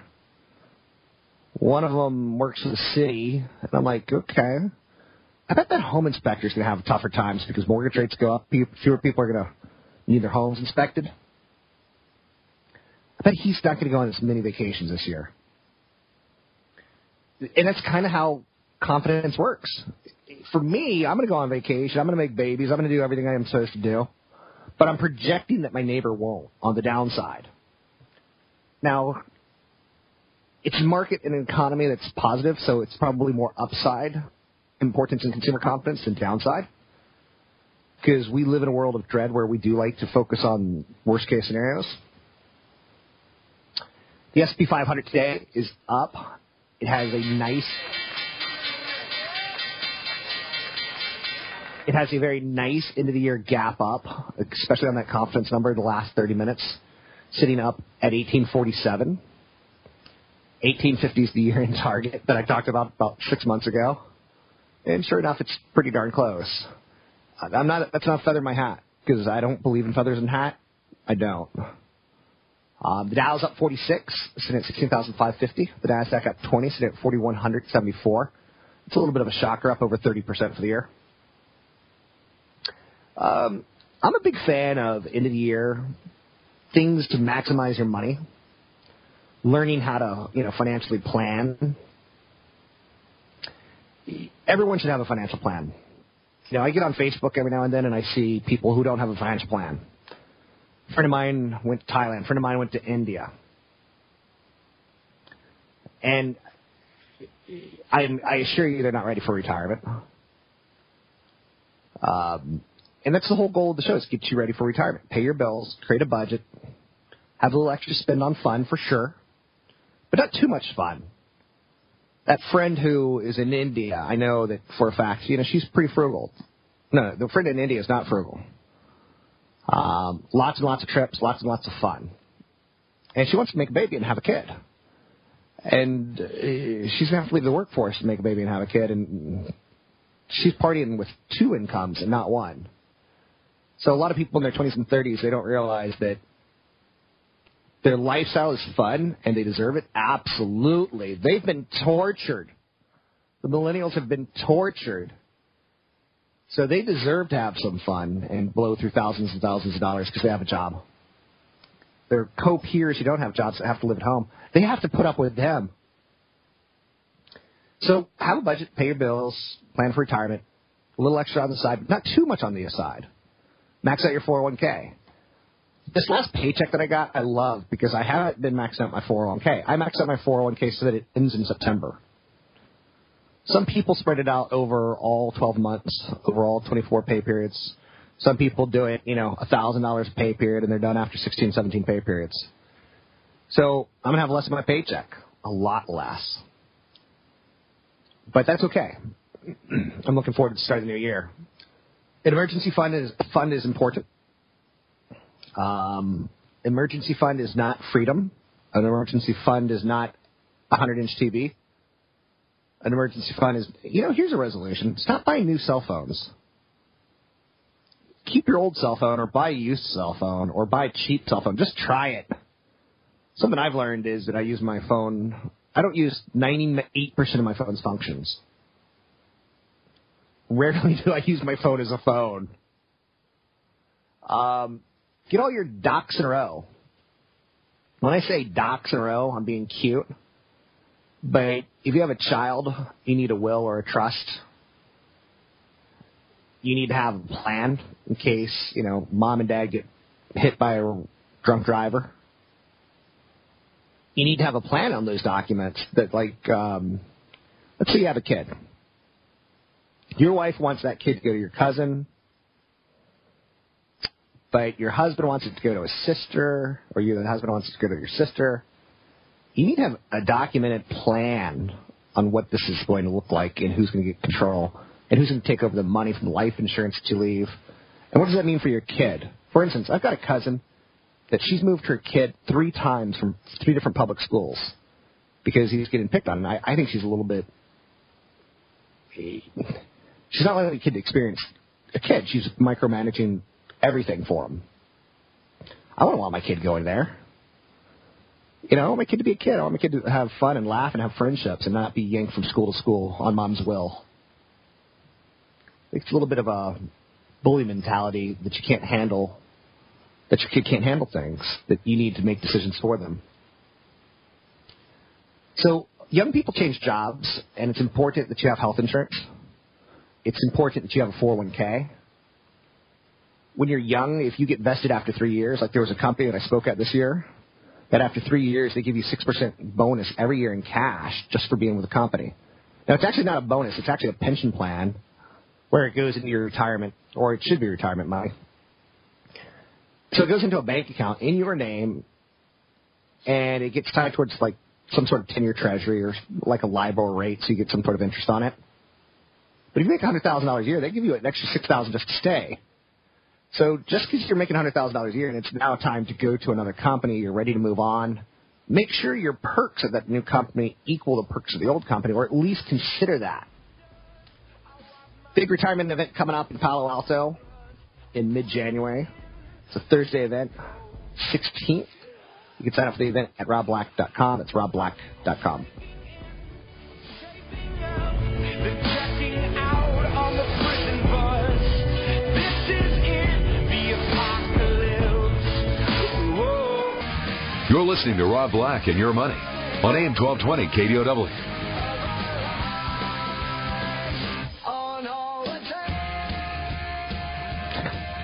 One of them works for the city. And I'm like, okay. I bet that home inspector's going to have tougher times because mortgage rates go up. Fewer people are going to need their homes inspected. I bet he's not going to go on as many vacations this year. And that's kind of how confidence works. For me, I'm going to go on vacation. I'm going to make babies. I'm going to do everything I am supposed to do. But I'm projecting that my neighbor won't on the downside. Now, it's market and an economy that's positive, so it's probably more upside importance in consumer confidence than downside. Because we live in a world of dread where we do like to focus on worst case scenarios. The SP 500 today is up. It has a nice It has a very nice end of the year gap up, especially on that confidence number the last 30 minutes, sitting up at 1847. 1850 is the year in target that I talked about about six months ago. And sure enough, it's pretty darn close. I'm not, that's not feather my hat because I don't believe in feathers in hat. I don't. Um, the Dow's up 46, sitting at 16,550. The Nasdaq up 20, sitting at 4,174. It's a little bit of a shocker, up over 30% for the year. Um, I'm a big fan of end of the year things to maximize your money, learning how to you know financially plan. Everyone should have a financial plan. You know, I get on Facebook every now and then and I see people who don't have a financial plan. A friend of mine went to Thailand. A friend of mine went to India. And I, I assure you they're not ready for retirement. Um, and that's the whole goal of the show is get you ready for retirement. Pay your bills, create a budget, have a little extra spend on fun for sure, but not too much fun. That friend who is in India, I know that for a fact, you know, she's pretty frugal. No, the friend in India is not frugal. Um, lots and lots of trips, lots and lots of fun. And she wants to make a baby and have a kid. And uh, she's going to have to leave the workforce to make a baby and have a kid. And she's partying with two incomes and not one. So a lot of people in their 20s and 30s, they don't realize that their lifestyle is fun and they deserve it. Absolutely. They've been tortured. The millennials have been tortured. So they deserve to have some fun and blow through thousands and thousands of dollars because they have a job. Their co-peers who don't have jobs have to live at home, they have to put up with them. So have a budget, pay your bills, plan for retirement, a little extra on the side, but not too much on the side. Max out your 401k. This last paycheck that I got, I love because I haven't been maxing out my 401k. I maxed out my 401k so that it ends in September. Some people spread it out over all 12 months, over all 24 pay periods. Some people do it, you know, $1,000 pay period and they're done after 16, 17 pay periods. So I'm going to have less of my paycheck, a lot less. But that's okay. *clears throat* I'm looking forward to starting the new year. An emergency fund is fund is important. Um, emergency fund is not freedom. An emergency fund is not a hundred inch TV. An emergency fund is, you know, here's a resolution: stop buying new cell phones. Keep your old cell phone, or buy a used cell phone, or buy a cheap cell phone. Just try it. Something I've learned is that I use my phone. I don't use 98% of my phone's functions. Rarely *laughs* do I use my phone as a phone. Um, get all your docs in a row. When I say docs in a row, I'm being cute. But if you have a child, you need a will or a trust. You need to have a plan in case, you know, mom and dad get hit by a drunk driver. You need to have a plan on those documents that, like, um, let's say you have a kid. Your wife wants that kid to go to your cousin, but your husband wants it to go to a sister, or you, the husband wants it to go to your sister. You need to have a documented plan on what this is going to look like and who's going to get control and who's going to take over the money from the life insurance that you leave. And what does that mean for your kid? For instance, I've got a cousin that she's moved her kid three times from three different public schools because he's getting picked on. And I, I think she's a little bit she's not letting the kid experience a kid. She's micromanaging everything for him. I wouldn't want my kid going there. You know, I want my kid to be a kid. I want my kid to have fun and laugh and have friendships and not be yanked from school to school on mom's will. It's a little bit of a bully mentality that you can't handle, that your kid can't handle things, that you need to make decisions for them. So young people change jobs, and it's important that you have health insurance. It's important that you have a 401k. When you're young, if you get vested after three years, like there was a company that I spoke at this year, that after three years they give you 6% bonus every year in cash just for being with the company. Now, it's actually not a bonus. It's actually a pension plan where it goes into your retirement, or it should be retirement money. So it goes into a bank account in your name, and it gets tied towards like some sort of 10-year treasury or like a LIBOR rate, so you get some sort of interest on it. But if you make a $100,000 a year, they give you an extra 6000 just to stay. So just because you're making $100,000 a year and it's now time to go to another company, you're ready to move on, make sure your perks at that new company equal the perks of the old company, or at least consider that. Big retirement event coming up in Palo Alto in mid-January. It's a Thursday event, 16th. You can sign up for the event at robblack.com. It's robblack.com. You're listening to Rob Black and Your Money on AM 1220 KDOW.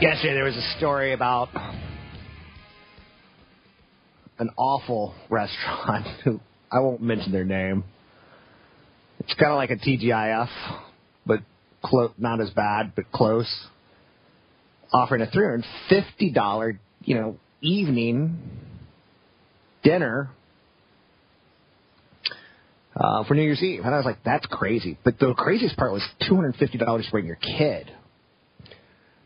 Yesterday there was a story about an awful restaurant *laughs* I won't mention their name. It's kind of like a TGIF, but clo- not as bad, but close. Offering a three hundred fifty dollar, you know, evening dinner uh, for New Year's Eve, and I was like, "That's crazy." But the craziest part was two hundred fifty dollars to bring your kid.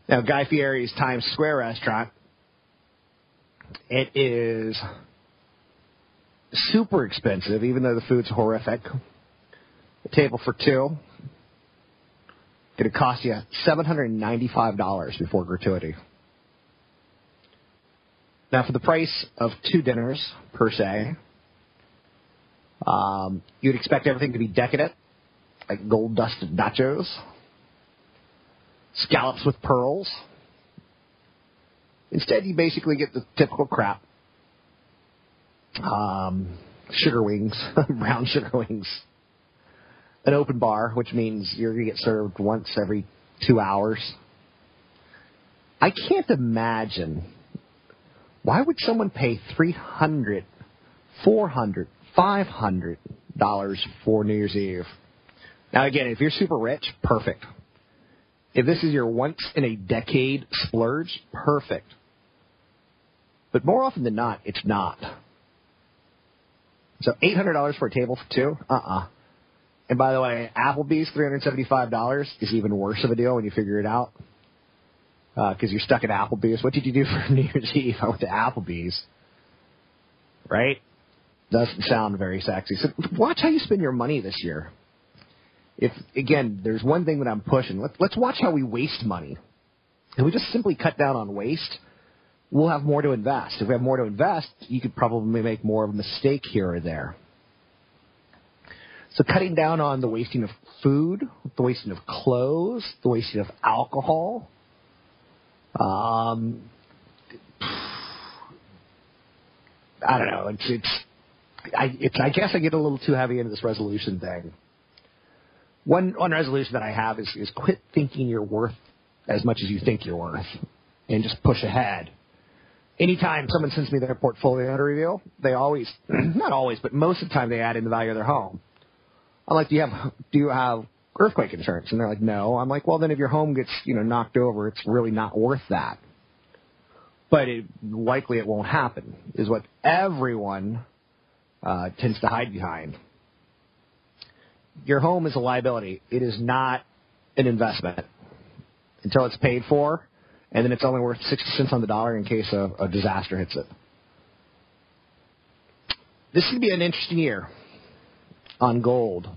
Now, Guy Fieri's Times Square restaurant, it is super expensive, even though the food's horrific. A table for two. Going to cost you $795 before gratuity. Now, for the price of two dinners per se, um, you'd expect everything to be decadent, like gold dusted nachos, scallops with pearls. Instead, you basically get the typical crap. Um, sugar wings, *laughs* brown sugar wings. An open bar, which means you're to get served once every two hours. I can't imagine why would someone pay three hundred, four hundred, five hundred dollars for New Year's Eve? Now again, if you're super rich, perfect. If this is your once in a decade splurge, perfect. But more often than not, it's not. So $800 for a table for two? Uh-uh. And by the way, Applebee's $375 is even worse of a deal when you figure it out. Because uh, you're stuck at Applebee's. What did you do for *laughs* New Year's Eve? I went to Applebee's. Right? Doesn't sound very sexy. So watch how you spend your money this year. If, again, there's one thing that I'm pushing. Let's, let's watch how we waste money. If we just simply cut down on waste, we'll have more to invest. If we have more to invest, you could probably make more of a mistake here or there. So cutting down on the wasting of food, the wasting of clothes, the wasting of alcohol. Um, I don't know. It's it's I it's I guess I get a little too heavy into this resolution thing. One one resolution that I have is is quit thinking you're worth as much as you think you're worth, and just push ahead anytime someone sends me their portfolio to review, they always, *clears throat* not always, but most of the time they add in the value of their home. I'm like, do you have, do you have earthquake insurance? And they're like, no. I'm like, well, then if your home gets, you know, knocked over, it's really not worth that. But it, likely it won't happen, is what everyone uh, tends to hide behind. Your home is a liability. It is not an investment. Until it's paid for, and then it's only worth 60 cents on the dollar in case a, a disaster hits it. This could be an interesting year on gold.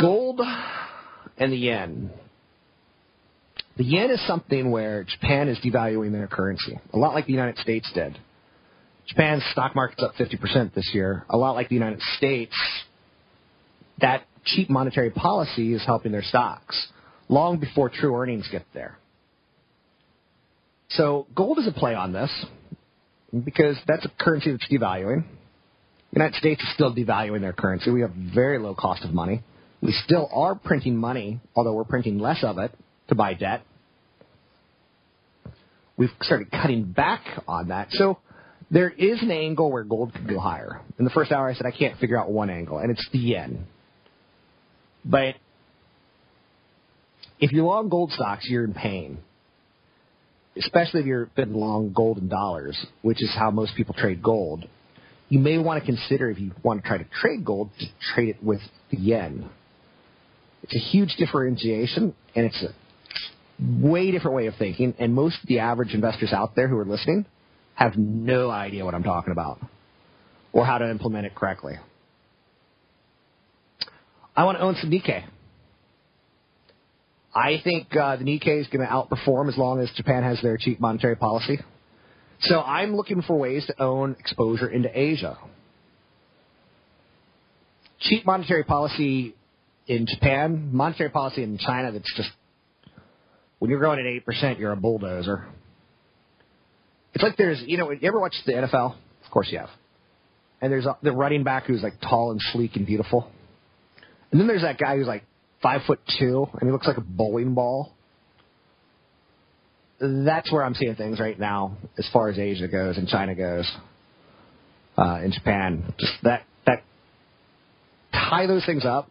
Gold and the yen. The yen is something where Japan is devaluing their currency, a lot like the United States did. Japan's stock market's up 50% this year, a lot like the United States. That cheap monetary policy is helping their stocks long before true earnings get there. So gold is a play on this because that's a currency that's devaluing. The United States is still devaluing their currency. We have very low cost of money. We still are printing money, although we're printing less of it to buy debt. We've started cutting back on that. So there is an angle where gold could go higher. In the first hour, I said I can't figure out one angle, and it's the yen. But if you're long gold stocks, you're in pain. Especially if you've been long gold and dollars, which is how most people trade gold. You may want to consider if you want to try to trade gold, to trade it with the yen. It's a huge differentiation, and it's a way different way of thinking. And most of the average investors out there who are listening have no idea what I'm talking about or how to implement it correctly. I want to own some Nikkei. I think uh, the Nikkei is going to outperform as long as Japan has their cheap monetary policy. So I'm looking for ways to own exposure into Asia. Cheap monetary policy in Japan, monetary policy in China that's just, when you're growing at 8%, you're a bulldozer. It's like there's, you know, you ever watch the NFL? Of course you have. And there's the running back who's like tall and sleek and beautiful. And then there's that guy who's like five foot two and he looks like a bowling ball. That's where I'm seeing things right now as far as Asia goes and China goes. Uh, in Japan, just that that tie those things up.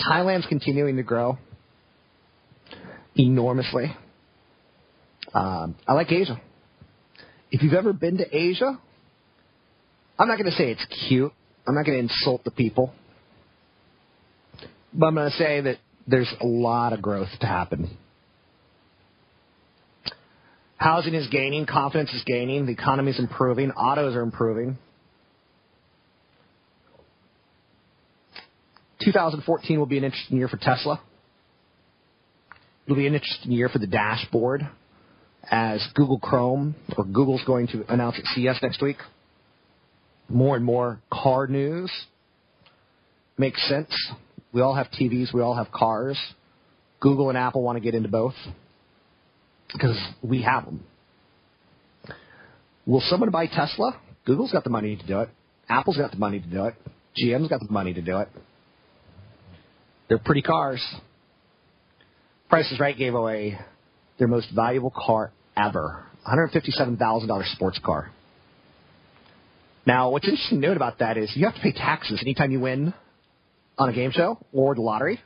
Thailand's continuing to grow enormously. Um, I like Asia. If you've ever been to Asia, I'm not going to say it's cute. I'm not going to insult the people. But I'm going to say that there's a lot of growth to happen. Housing is gaining, confidence is gaining, the economy is improving, autos are improving. 2014 will be an interesting year for Tesla. It'll be an interesting year for the dashboard as Google Chrome or Google's going to announce at CES next week. More and more car news makes sense. We all have TVs, we all have cars. Google and Apple want to get into both because we have them. Will someone buy Tesla? Google's got the money to do it. Apple's got the money to do it. GM's got the money to do it. They're pretty cars. Price is Right gave away their most valuable car ever $157,000 sports car. Now, what's interesting to note about that is you have to pay taxes anytime you win on a game show or the lottery.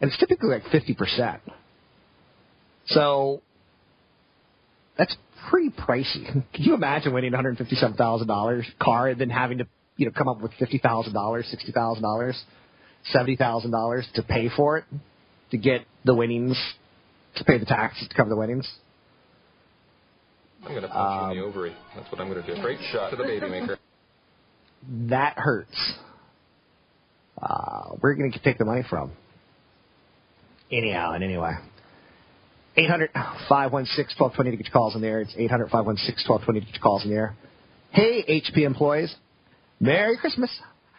And it's typically like 50%. So that's pretty pricey. Can you imagine winning $157,000 car and then having to, you know, come up with $50,000, $60,000, $70,000 to pay for it to get the winnings, to pay the taxes to cover the winnings? I'm going to punch um, you in the um, ovary. That's what I'm going to do. Great shot to the baby maker. *laughs* That hurts. Uh, where are you going to take the money from? Anyhow and anyway. 800 516 1220 to get your calls in the air. It's 800 516 1220 to get your calls in the air. Hey, HP employees. Merry Christmas.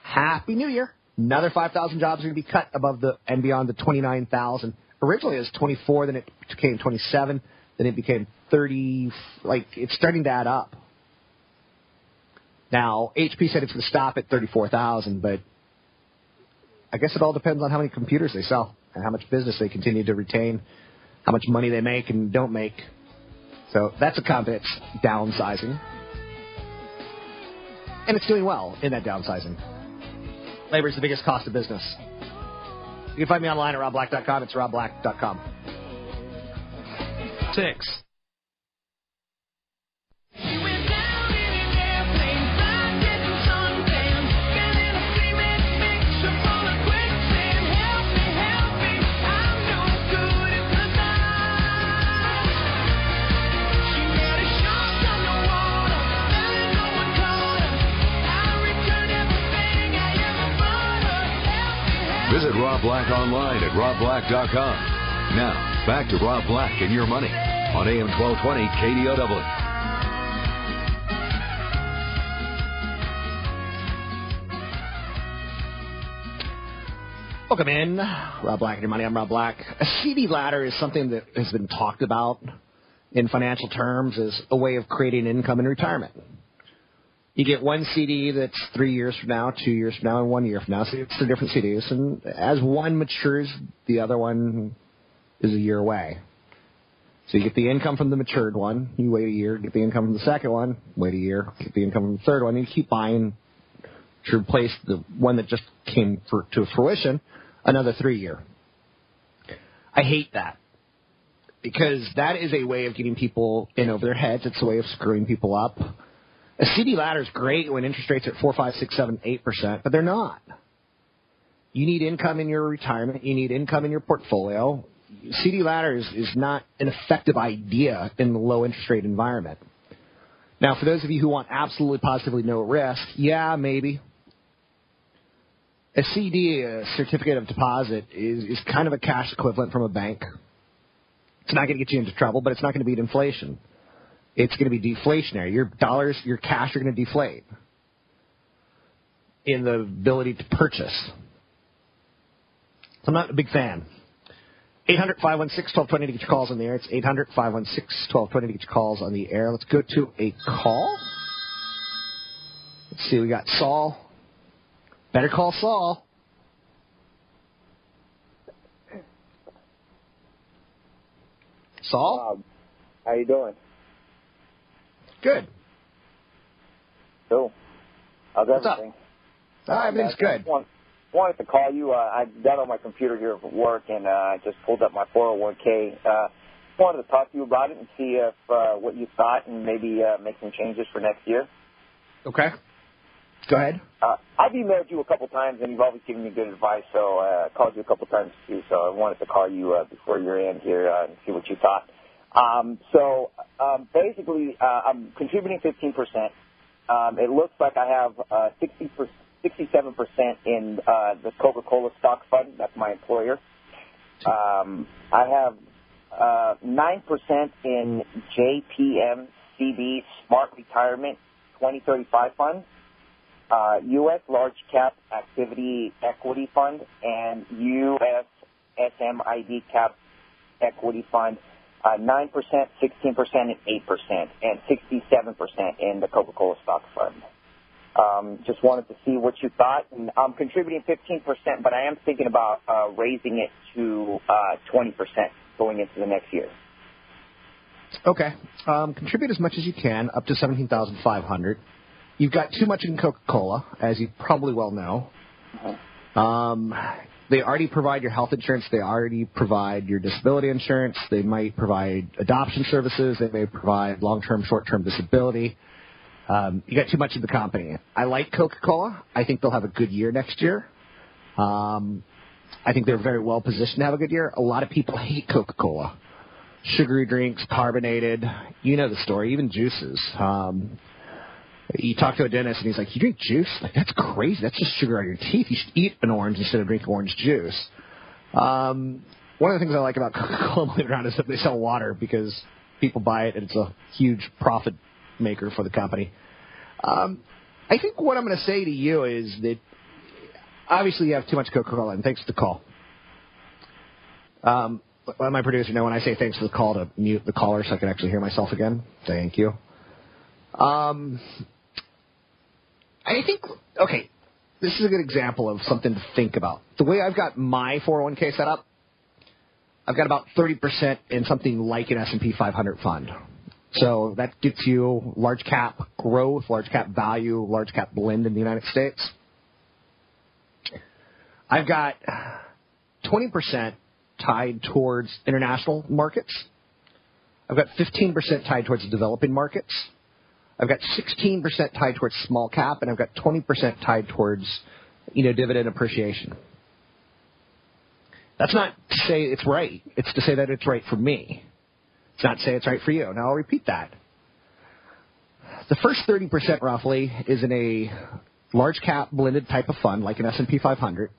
Happy New Year. Another 5,000 jobs are going to be cut above the and beyond the 29,000. Originally it was 24, then it became 27, then it became 30. Like, it's starting to add up. Now, HP said it's going to stop at 34,000, but I guess it all depends on how many computers they sell and how much business they continue to retain, how much money they make and don't make. So that's a company that's downsizing. And it's doing well in that downsizing. Labor is the biggest cost of business. You can find me online at robblack.com. It's robblack.com. Six. Rob Black online at robblack.com. Now, Back to Rob Black and your money on AM 1220 KDOW. Welcome in, Rob Black and your money. I'm Rob Black. A CD ladder is something that has been talked about in financial terms as a way of creating income in retirement. You get one CD that's three years from now, two years from now, and one year from now. So it's the different CDs, and as one matures, the other one is a year away. So you get the income from the matured one, you wait a year, get the income from the second one, wait a year, get the income from the third one, and you keep buying to replace the one that just came for, to fruition another three year. I hate that because that is a way of getting people in over their heads. It's a way of screwing people up. A CD ladder is great when interest rates are four, five, six, seven, eight percent, but they're not. You need income in your retirement. You need income in your portfolio. CD ladder is, is not an effective idea in the low interest rate environment. Now, for those of you who want absolutely positively no risk, yeah, maybe a CD, a certificate of deposit, is, is kind of a cash equivalent from a bank. It's not going to get you into trouble, but it's not going to beat inflation. It's going to be deflationary. Your dollars, your cash are going to deflate in the ability to purchase. So I'm not a big fan. 800 516 1220 to get your calls on the air. It's 800 516 1220 to get your calls on the air. Let's go to a call. Let's see, we got Saul Better call Saul. Saul? Um, how you doing? Good. Cool. How's What's everything? Up? Uh, everything's I good. Want, wanted to call you. Uh, I got on my computer here at work, and uh, I just pulled up my 401k. Uh, wanted to talk to you about it and see if uh, what you thought, and maybe uh, make some changes for next year. Okay. Go ahead. Uh, I've emailed you a couple times, and you've always given me good advice. So uh, I called you a couple times too. So I wanted to call you uh, before your end here uh, and see what you thought. Um, so um, basically, uh, I'm contributing 15%. Um, it looks like I have uh, 60 67% in uh, the Coca-Cola stock fund. That's my employer. Um, I have uh, 9% in JPM CB Smart Retirement 2035 fund uh, U.S. Large Cap Activity Equity Fund and U.S. SMID Cap Equity Fund, uh, 9%, 16%, and 8%, and 67% in the Coca-Cola Stock Fund. Um, just wanted to see what you thought. And I'm contributing 15%, but I am thinking about uh, raising it to uh, 20% going into the next year. Okay. Um, contribute as much as you can, up to 17500 You've got too much in Coca-Cola, as you probably well know. Um, they already provide your health insurance. They already provide your disability insurance. They might provide adoption services. They may provide long-term, short-term disability. Um, you got too much in the company. I like Coca-Cola. I think they'll have a good year next year. Um, I think they're very well positioned to have a good year. A lot of people hate Coca-Cola. Sugary drinks, carbonated. You know the story. Even juices. Um, you talk to a dentist and he's like, "You drink juice? Like that's crazy. That's just sugar on your teeth. You should eat an orange instead of drinking orange juice." Um, one of the things I like about *laughs* Coca-Cola, not, is that they sell water because people buy it and it's a huge profit maker for the company. Um, I think what I'm going to say to you is that obviously you have too much Coca-Cola, and thanks for the call. Um, let my producer know when I say thanks for the call to mute the caller so I can actually hear myself again. Thank you. Um, I think, okay, this is a good example of something to think about. The way I've got my 401k set up, I've got about 30% in something like an S&P 500 fund. So that gets you large cap growth, large cap value, large cap blend in the United States. I've got 20% tied towards international markets. I've got 15% tied towards developing markets. I've got 16% tied towards small cap, and I've got 20% tied towards, you know, dividend appreciation. That's not to say it's right. It's to say that it's right for me. It's not to say it's right for you. Now I'll repeat that. The first 30% roughly is in a large cap blended type of fund, like an S&P 500.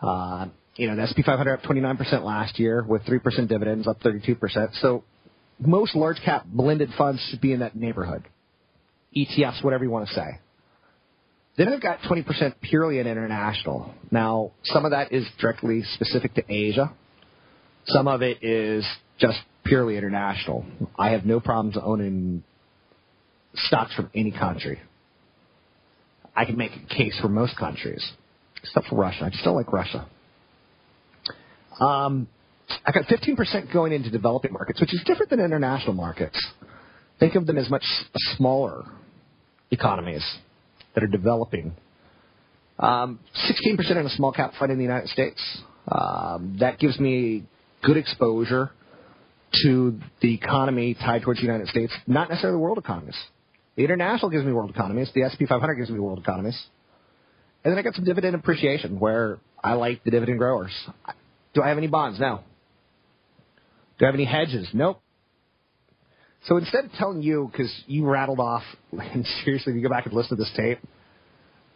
Uh, you know, the S&P 500 up 29% last year with 3% dividends, up 32%. So most large cap blended funds should be in that neighborhood. ETFs, whatever you want to say. Then I've got 20% purely in international. Now, some of that is directly specific to Asia. Some of it is just purely international. I have no problems owning stocks from any country. I can make a case for most countries, except for Russia. I just don't like Russia. Um, I got 15% going into developing markets, which is different than international markets. Think of them as much smaller economies that are developing. Um, 16% in a small cap fund in the United States. Um, that gives me good exposure to the economy tied towards the United States, not necessarily the world economies. The international gives me world economies. The S&P 500 gives me world economies. And then I got some dividend appreciation where I like the dividend growers. Do I have any bonds? No. Do I have any hedges? Nope. So instead of telling you, because you rattled off, *laughs* and seriously, if you go back and listen to this tape,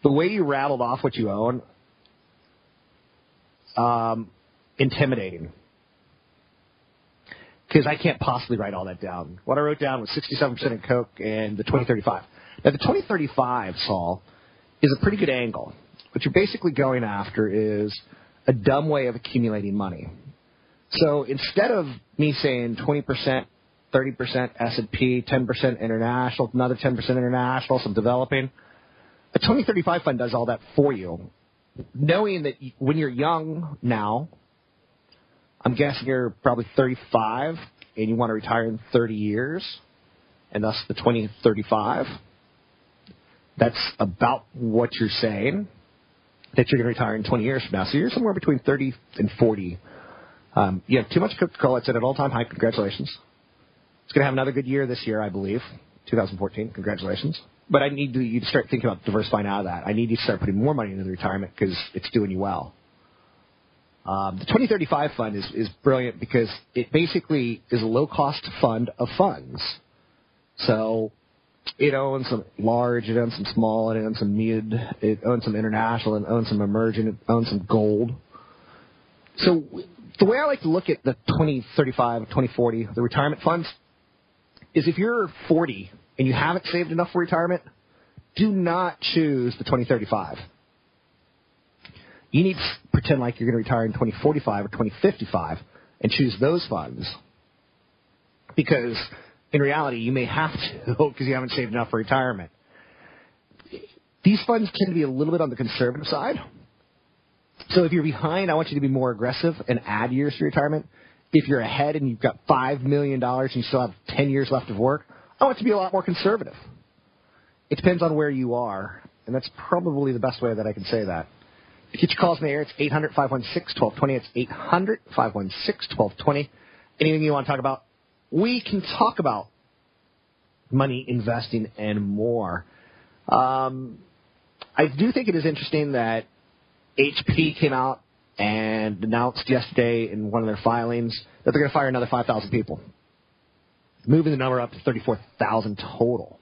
the way you rattled off what you own, um, intimidating. Because I can't possibly write all that down. What I wrote down was 67% in Coke and the 2035. Now, the 2035, Saul, is a pretty good angle. What you're basically going after is a dumb way of accumulating money. So instead of me saying 20%, 30% S&P, 10% international, another 10% international, some developing, a 2035 fund does all that for you. Knowing that when you're young now, I'm guessing you're probably 35 and you want to retire in 30 years, and thus the 2035. That's about what you're saying that you're going to retire in 20 years from now. So you're somewhere between 30 and 40. Um, you have too much Coca-Cola. It's at an all-time high. Congratulations. It's going to have another good year this year, I believe, 2014. Congratulations. But I need you to start thinking about diversifying out of that. I need you to start putting more money into the retirement because it's doing you well. Um, the 2035 fund is, is brilliant because it basically is a low-cost fund of funds. So it owns some large, it owns some small, it owns some mid, it owns some international, it owns some emerging, it owns some gold. So the way I like to look at the 2035, 2040, the retirement funds, is if you're 40 and you haven't saved enough for retirement, do not choose the 2035. You need to pretend like you're going to retire in 2045 or 2055 and choose those funds. Because in reality, you may have to *laughs* because you haven't saved enough for retirement. These funds tend to be a little bit on the conservative side. So if you're behind, I want you to be more aggressive and add years to retirement. If you're ahead and you've got $5 million and you still have 10 years left of work, I want to be a lot more conservative. It depends on where you are, and that's probably the best way that I can say that. To get your calls in the air, it's 800 516 1220. It's 800 516 1220. Anything you want to talk about, we can talk about money investing and more. Um, I do think it is interesting that HP came out and announced yesterday in one of their filings that they're going to fire another 5,000 people, moving the number up to 34,000 total.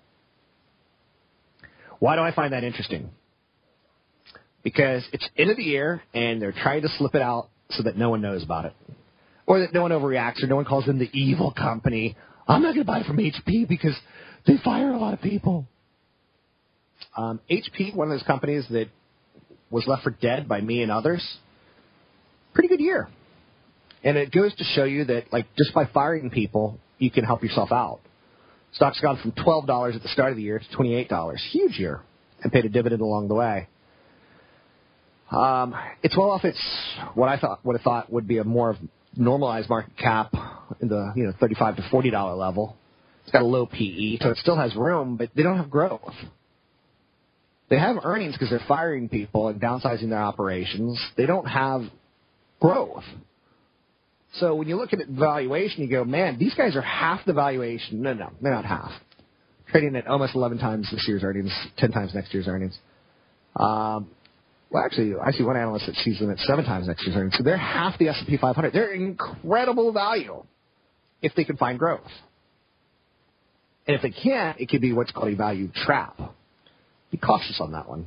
Why do I find that interesting? Because it's end of the year and they're trying to slip it out so that no one knows about it or that no one overreacts or no one calls them the evil company. I'm not going to buy from HP because they fire a lot of people. Um, HP, one of those companies that was left for dead by me and others, pretty good year. And it goes to show you that, like, just by firing people, you can help yourself out. Stock's gone from $12 at the start of the year to $28. Huge year. And paid a dividend along the way. Um, it's well off its what I thought what I thought would be a more normalized market cap in the you know 35 to 40 dollar level. It's got a low PE, so it still has room, but they don't have growth. They have earnings because they're firing people and downsizing their operations. They don't have growth. So when you look at valuation, you go, man, these guys are half the valuation. No, no, they're not half. Trading at almost 11 times this year's earnings, 10 times next year's earnings. Um, well, actually, I see one analyst that sees them at seven times next year's earnings. So they're half the S&P 500. They're incredible value if they can find growth. And if they can't, it could be what's called a value trap. Be cautious on that one.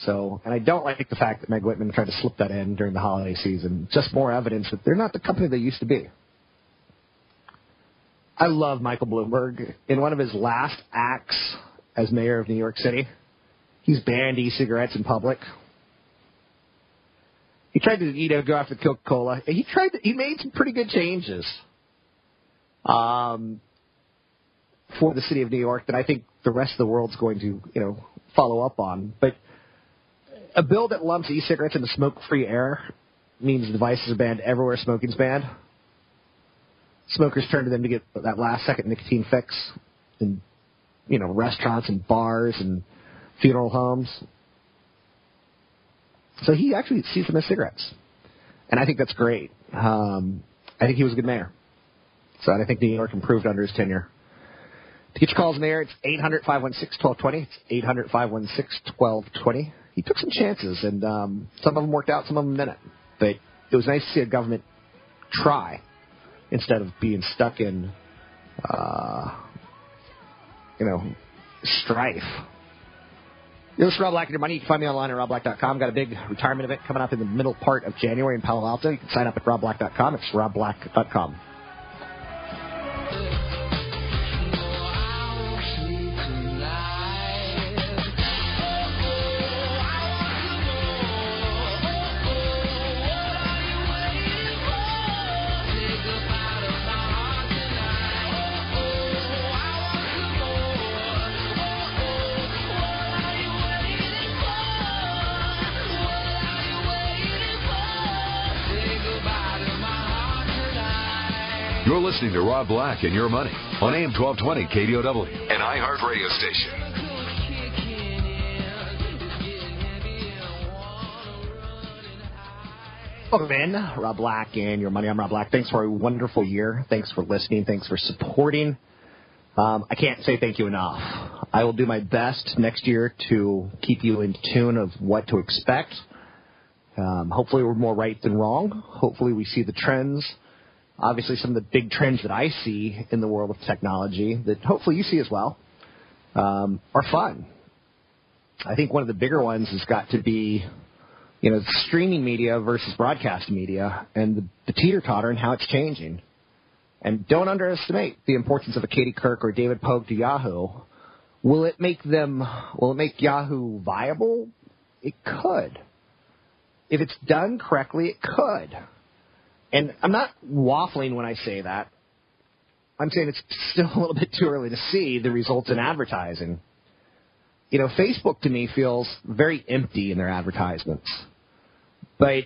So, and I don't like the fact that Meg Whitman tried to slip that in during the holiday season. Just more evidence that they're not the company they used to be. I love Michael Bloomberg. In one of his last acts as mayor of New York City, he's banned e-cigarettes in public. He tried to, you know, go after Coca-Cola. He tried. To, he made some pretty good changes um, for the city of New York that I think the rest of the world's going to, you know, follow up on. But a bill that lumps e-cigarettes into smoke-free air means devices are banned everywhere smoking's banned. Smokers turn to them to get that last-second nicotine fix in, you know, restaurants and bars and funeral homes. So he actually sees them as cigarettes, and I think that's great. Um, I think he was a good mayor. So I think New York improved under his tenure. To get your calls in the air, it's 800 516 1220. It's 800 516 1220. He took some chances, and um, some of them worked out, some of them didn't. But it was nice to see a government try instead of being stuck in, uh, you know, strife. This is Rob Black and your money. You can find me online at robblack.com. Got a big retirement event coming up in the middle part of January in Palo Alto. You can sign up at robblack.com. It's robblack.com. listening to Rob Black and Your Money on AM 1220 KDOW, an iHeart radio station. Welcome in, Rob Black and Your Money. I'm Rob Black. Thanks for a wonderful year. Thanks for listening. Thanks for supporting. Um, I can't say thank you enough. I will do my best next year to keep you in tune of what to expect. Um, hopefully, we're more right than wrong. Hopefully, we see the trends. Obviously, some of the big trends that I see in the world of technology that hopefully you see as well um, are fun. I think one of the bigger ones has got to be, you know, streaming media versus broadcast media and the, the teeter totter and how it's changing. And don't underestimate the importance of a Katie Couric or David Pogue to Yahoo. Will it make them? Will it make Yahoo viable? It could. If it's done correctly, it could. And I'm not waffling when I say that. I'm saying it's still *laughs* a little bit too early to see the results in advertising. You know, Facebook to me feels very empty in their advertisements. But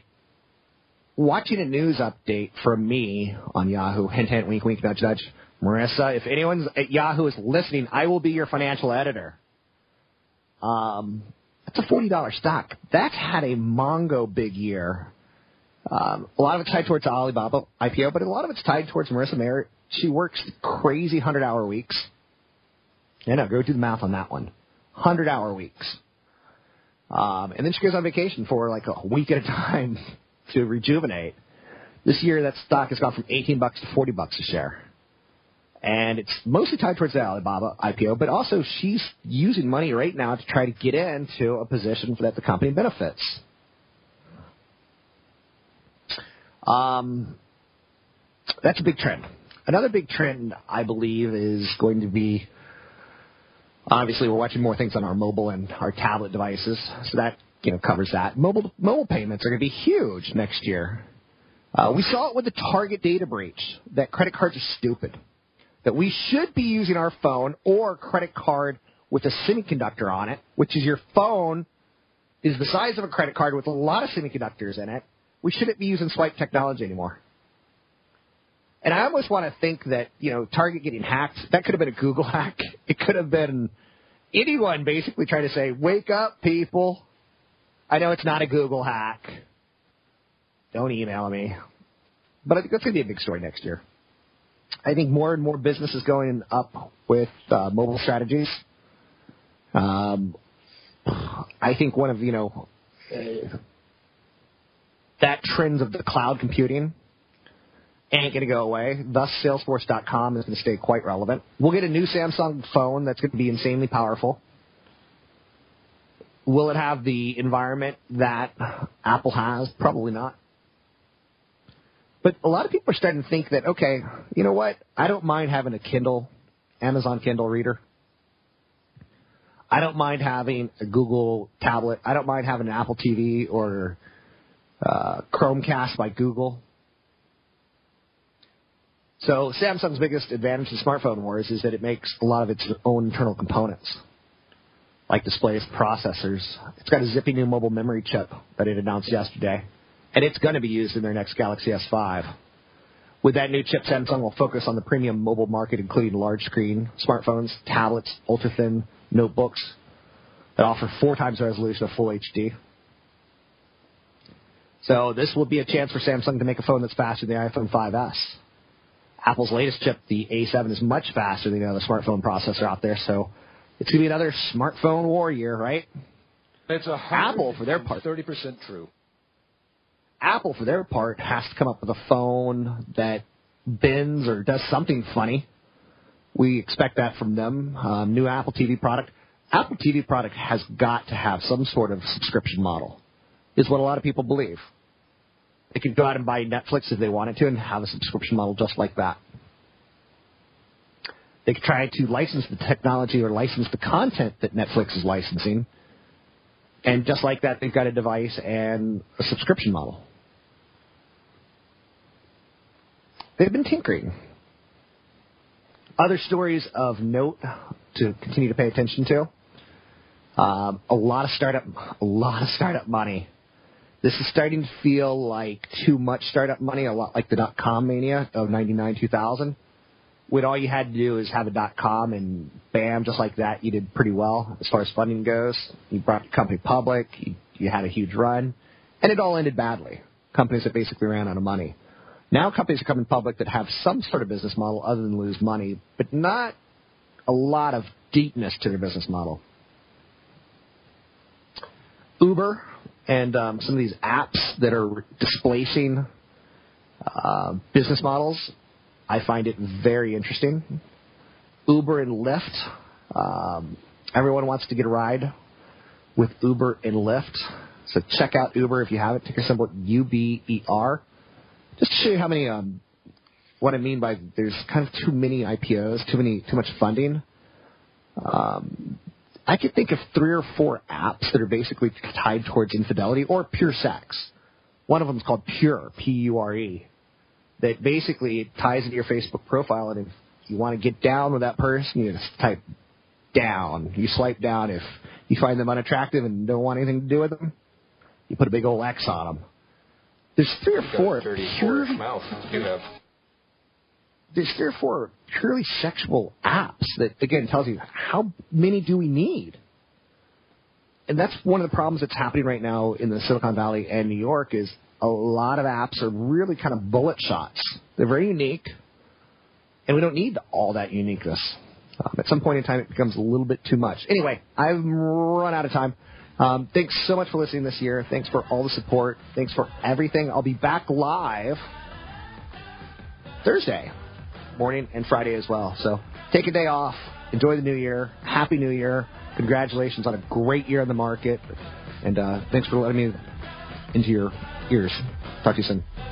watching a news update from me on Yahoo, hint, hint, wink, wink, nudge, nudge, Marissa, if anyone at Yahoo is listening, I will be your financial editor. Um, that's a $40 stock. That's had a Mongo big year. Um, a lot of it's tied towards Alibaba IPO, but a lot of it's tied towards Marissa Mayer. She works crazy 100 hour weeks. Yeah, no, go do the math on that one. 100 hour weeks. Um, and then she goes on vacation for like a week at a time *laughs* to rejuvenate. This year, that stock has gone from 18 bucks to 40 bucks a share. And it's mostly tied towards the Alibaba IPO, but also she's using money right now to try to get into a position that the company benefits. Um, that's a big trend. Another big trend, I believe, is going to be obviously we're watching more things on our mobile and our tablet devices, so that you know covers that. Mobile mobile payments are going to be huge next year. Uh, we saw it with the Target data breach that credit cards are stupid. That we should be using our phone or credit card with a semiconductor on it, which is your phone is the size of a credit card with a lot of semiconductors in it. We shouldn't be using swipe technology anymore. And I almost want to think that, you know, Target getting hacked, that could have been a Google *laughs* hack. It could have been anyone basically trying to say, wake up, people. I know it's not a Google hack. Don't email me. But I think that's going to be a big story next year. I think more and more business is going up with uh, mobile strategies. Um, I think one of, you know, that trend of the cloud computing ain't going to go away. Thus, Salesforce.com is going to stay quite relevant. We'll get a new Samsung phone that's going to be insanely powerful. will it have the environment that Apple has? Probably not. But a lot of people are starting to think that, okay, you know what? I don't mind having a Kindle, Amazon Kindle reader. I don't mind having a Google tablet. I don't mind having an Apple TV or uh, Chromecast by Google. So Samsung's biggest advantage in smartphone wars is that it makes a lot of its own internal components, like displays, processors. It's got a zippy new mobile memory chip that it announced yesterday, and it's going to be used in their next Galaxy S5. With that new chip, Samsung will focus on the premium mobile market, including large screen smartphones, tablets, ultra thin notebooks that offer four times the resolution of full HD. So this will be a chance for Samsung to make a phone that's faster than the iPhone 5S. Apple's latest chip, the A7, is much faster than the other smartphone processor out there, so it's going to be another smartphone war year, right? It's a Apple, for their part, 30% true. Apple, for their part, has to come up with a phone that bends or does something funny. We expect that from them. Um, new Apple TV product. Apple TV product has got to have some sort of subscription model, is what a lot of people believe. They could go out and buy Netflix if they wanted to and have a subscription model just like that. They could try to license the technology or license the content that Netflix is licensing. And just like that, they've got a device and a subscription model. They've been tinkering. Other stories of note to continue to pay attention to. Um, a lot of startup, a lot of startup money. This is starting to feel like too much startup money, a lot like the dot com mania of '99, 2000. When all you had to do is have a dot com and bam, just like that, you did pretty well as far as funding goes. You brought the company public, you, you had a huge run, and it all ended badly. Companies that basically ran out of money. Now companies are coming public that have some sort of business model other than lose money, but not a lot of deepness to their business model. Uber and um, some of these apps that are displacing uh, business models, I find it very interesting. Uber and Lyft, um, everyone wants to get a ride with Uber and Lyft. So check out Uber if you haven't. Ticker symbol U B E R. Just to show you how many, um, what I mean by there's kind of too many IPOs, too many, too much funding. Um, I could think of three or four apps that are basically tied towards infidelity or pure sex. One of them is called Pure, P-U-R-E, that basically ties into your Facebook profile, and if you want to get down with that person, you just type down. You swipe down if you find them unattractive and don't want anything to do with them. You put a big old X on them. There's three or four purely, mouth. You have. There's three or four purely sexual apps that again tells you how many do we need? And that's one of the problems that's happening right now in the Silicon Valley and New York is a lot of apps are really kind of bullet shots. They're very unique, and we don't need all that uniqueness. Um, at some point in time, it becomes a little bit too much. Anyway, I've run out of time. Um, thanks so much for listening this year. Thanks for all the support. Thanks for everything. I'll be back live Thursday morning and Friday as well. So take a day off. Enjoy the new year. Happy New Year. Congratulations on a great year in the market. And uh, thanks for letting me into your ears. Talk to you soon.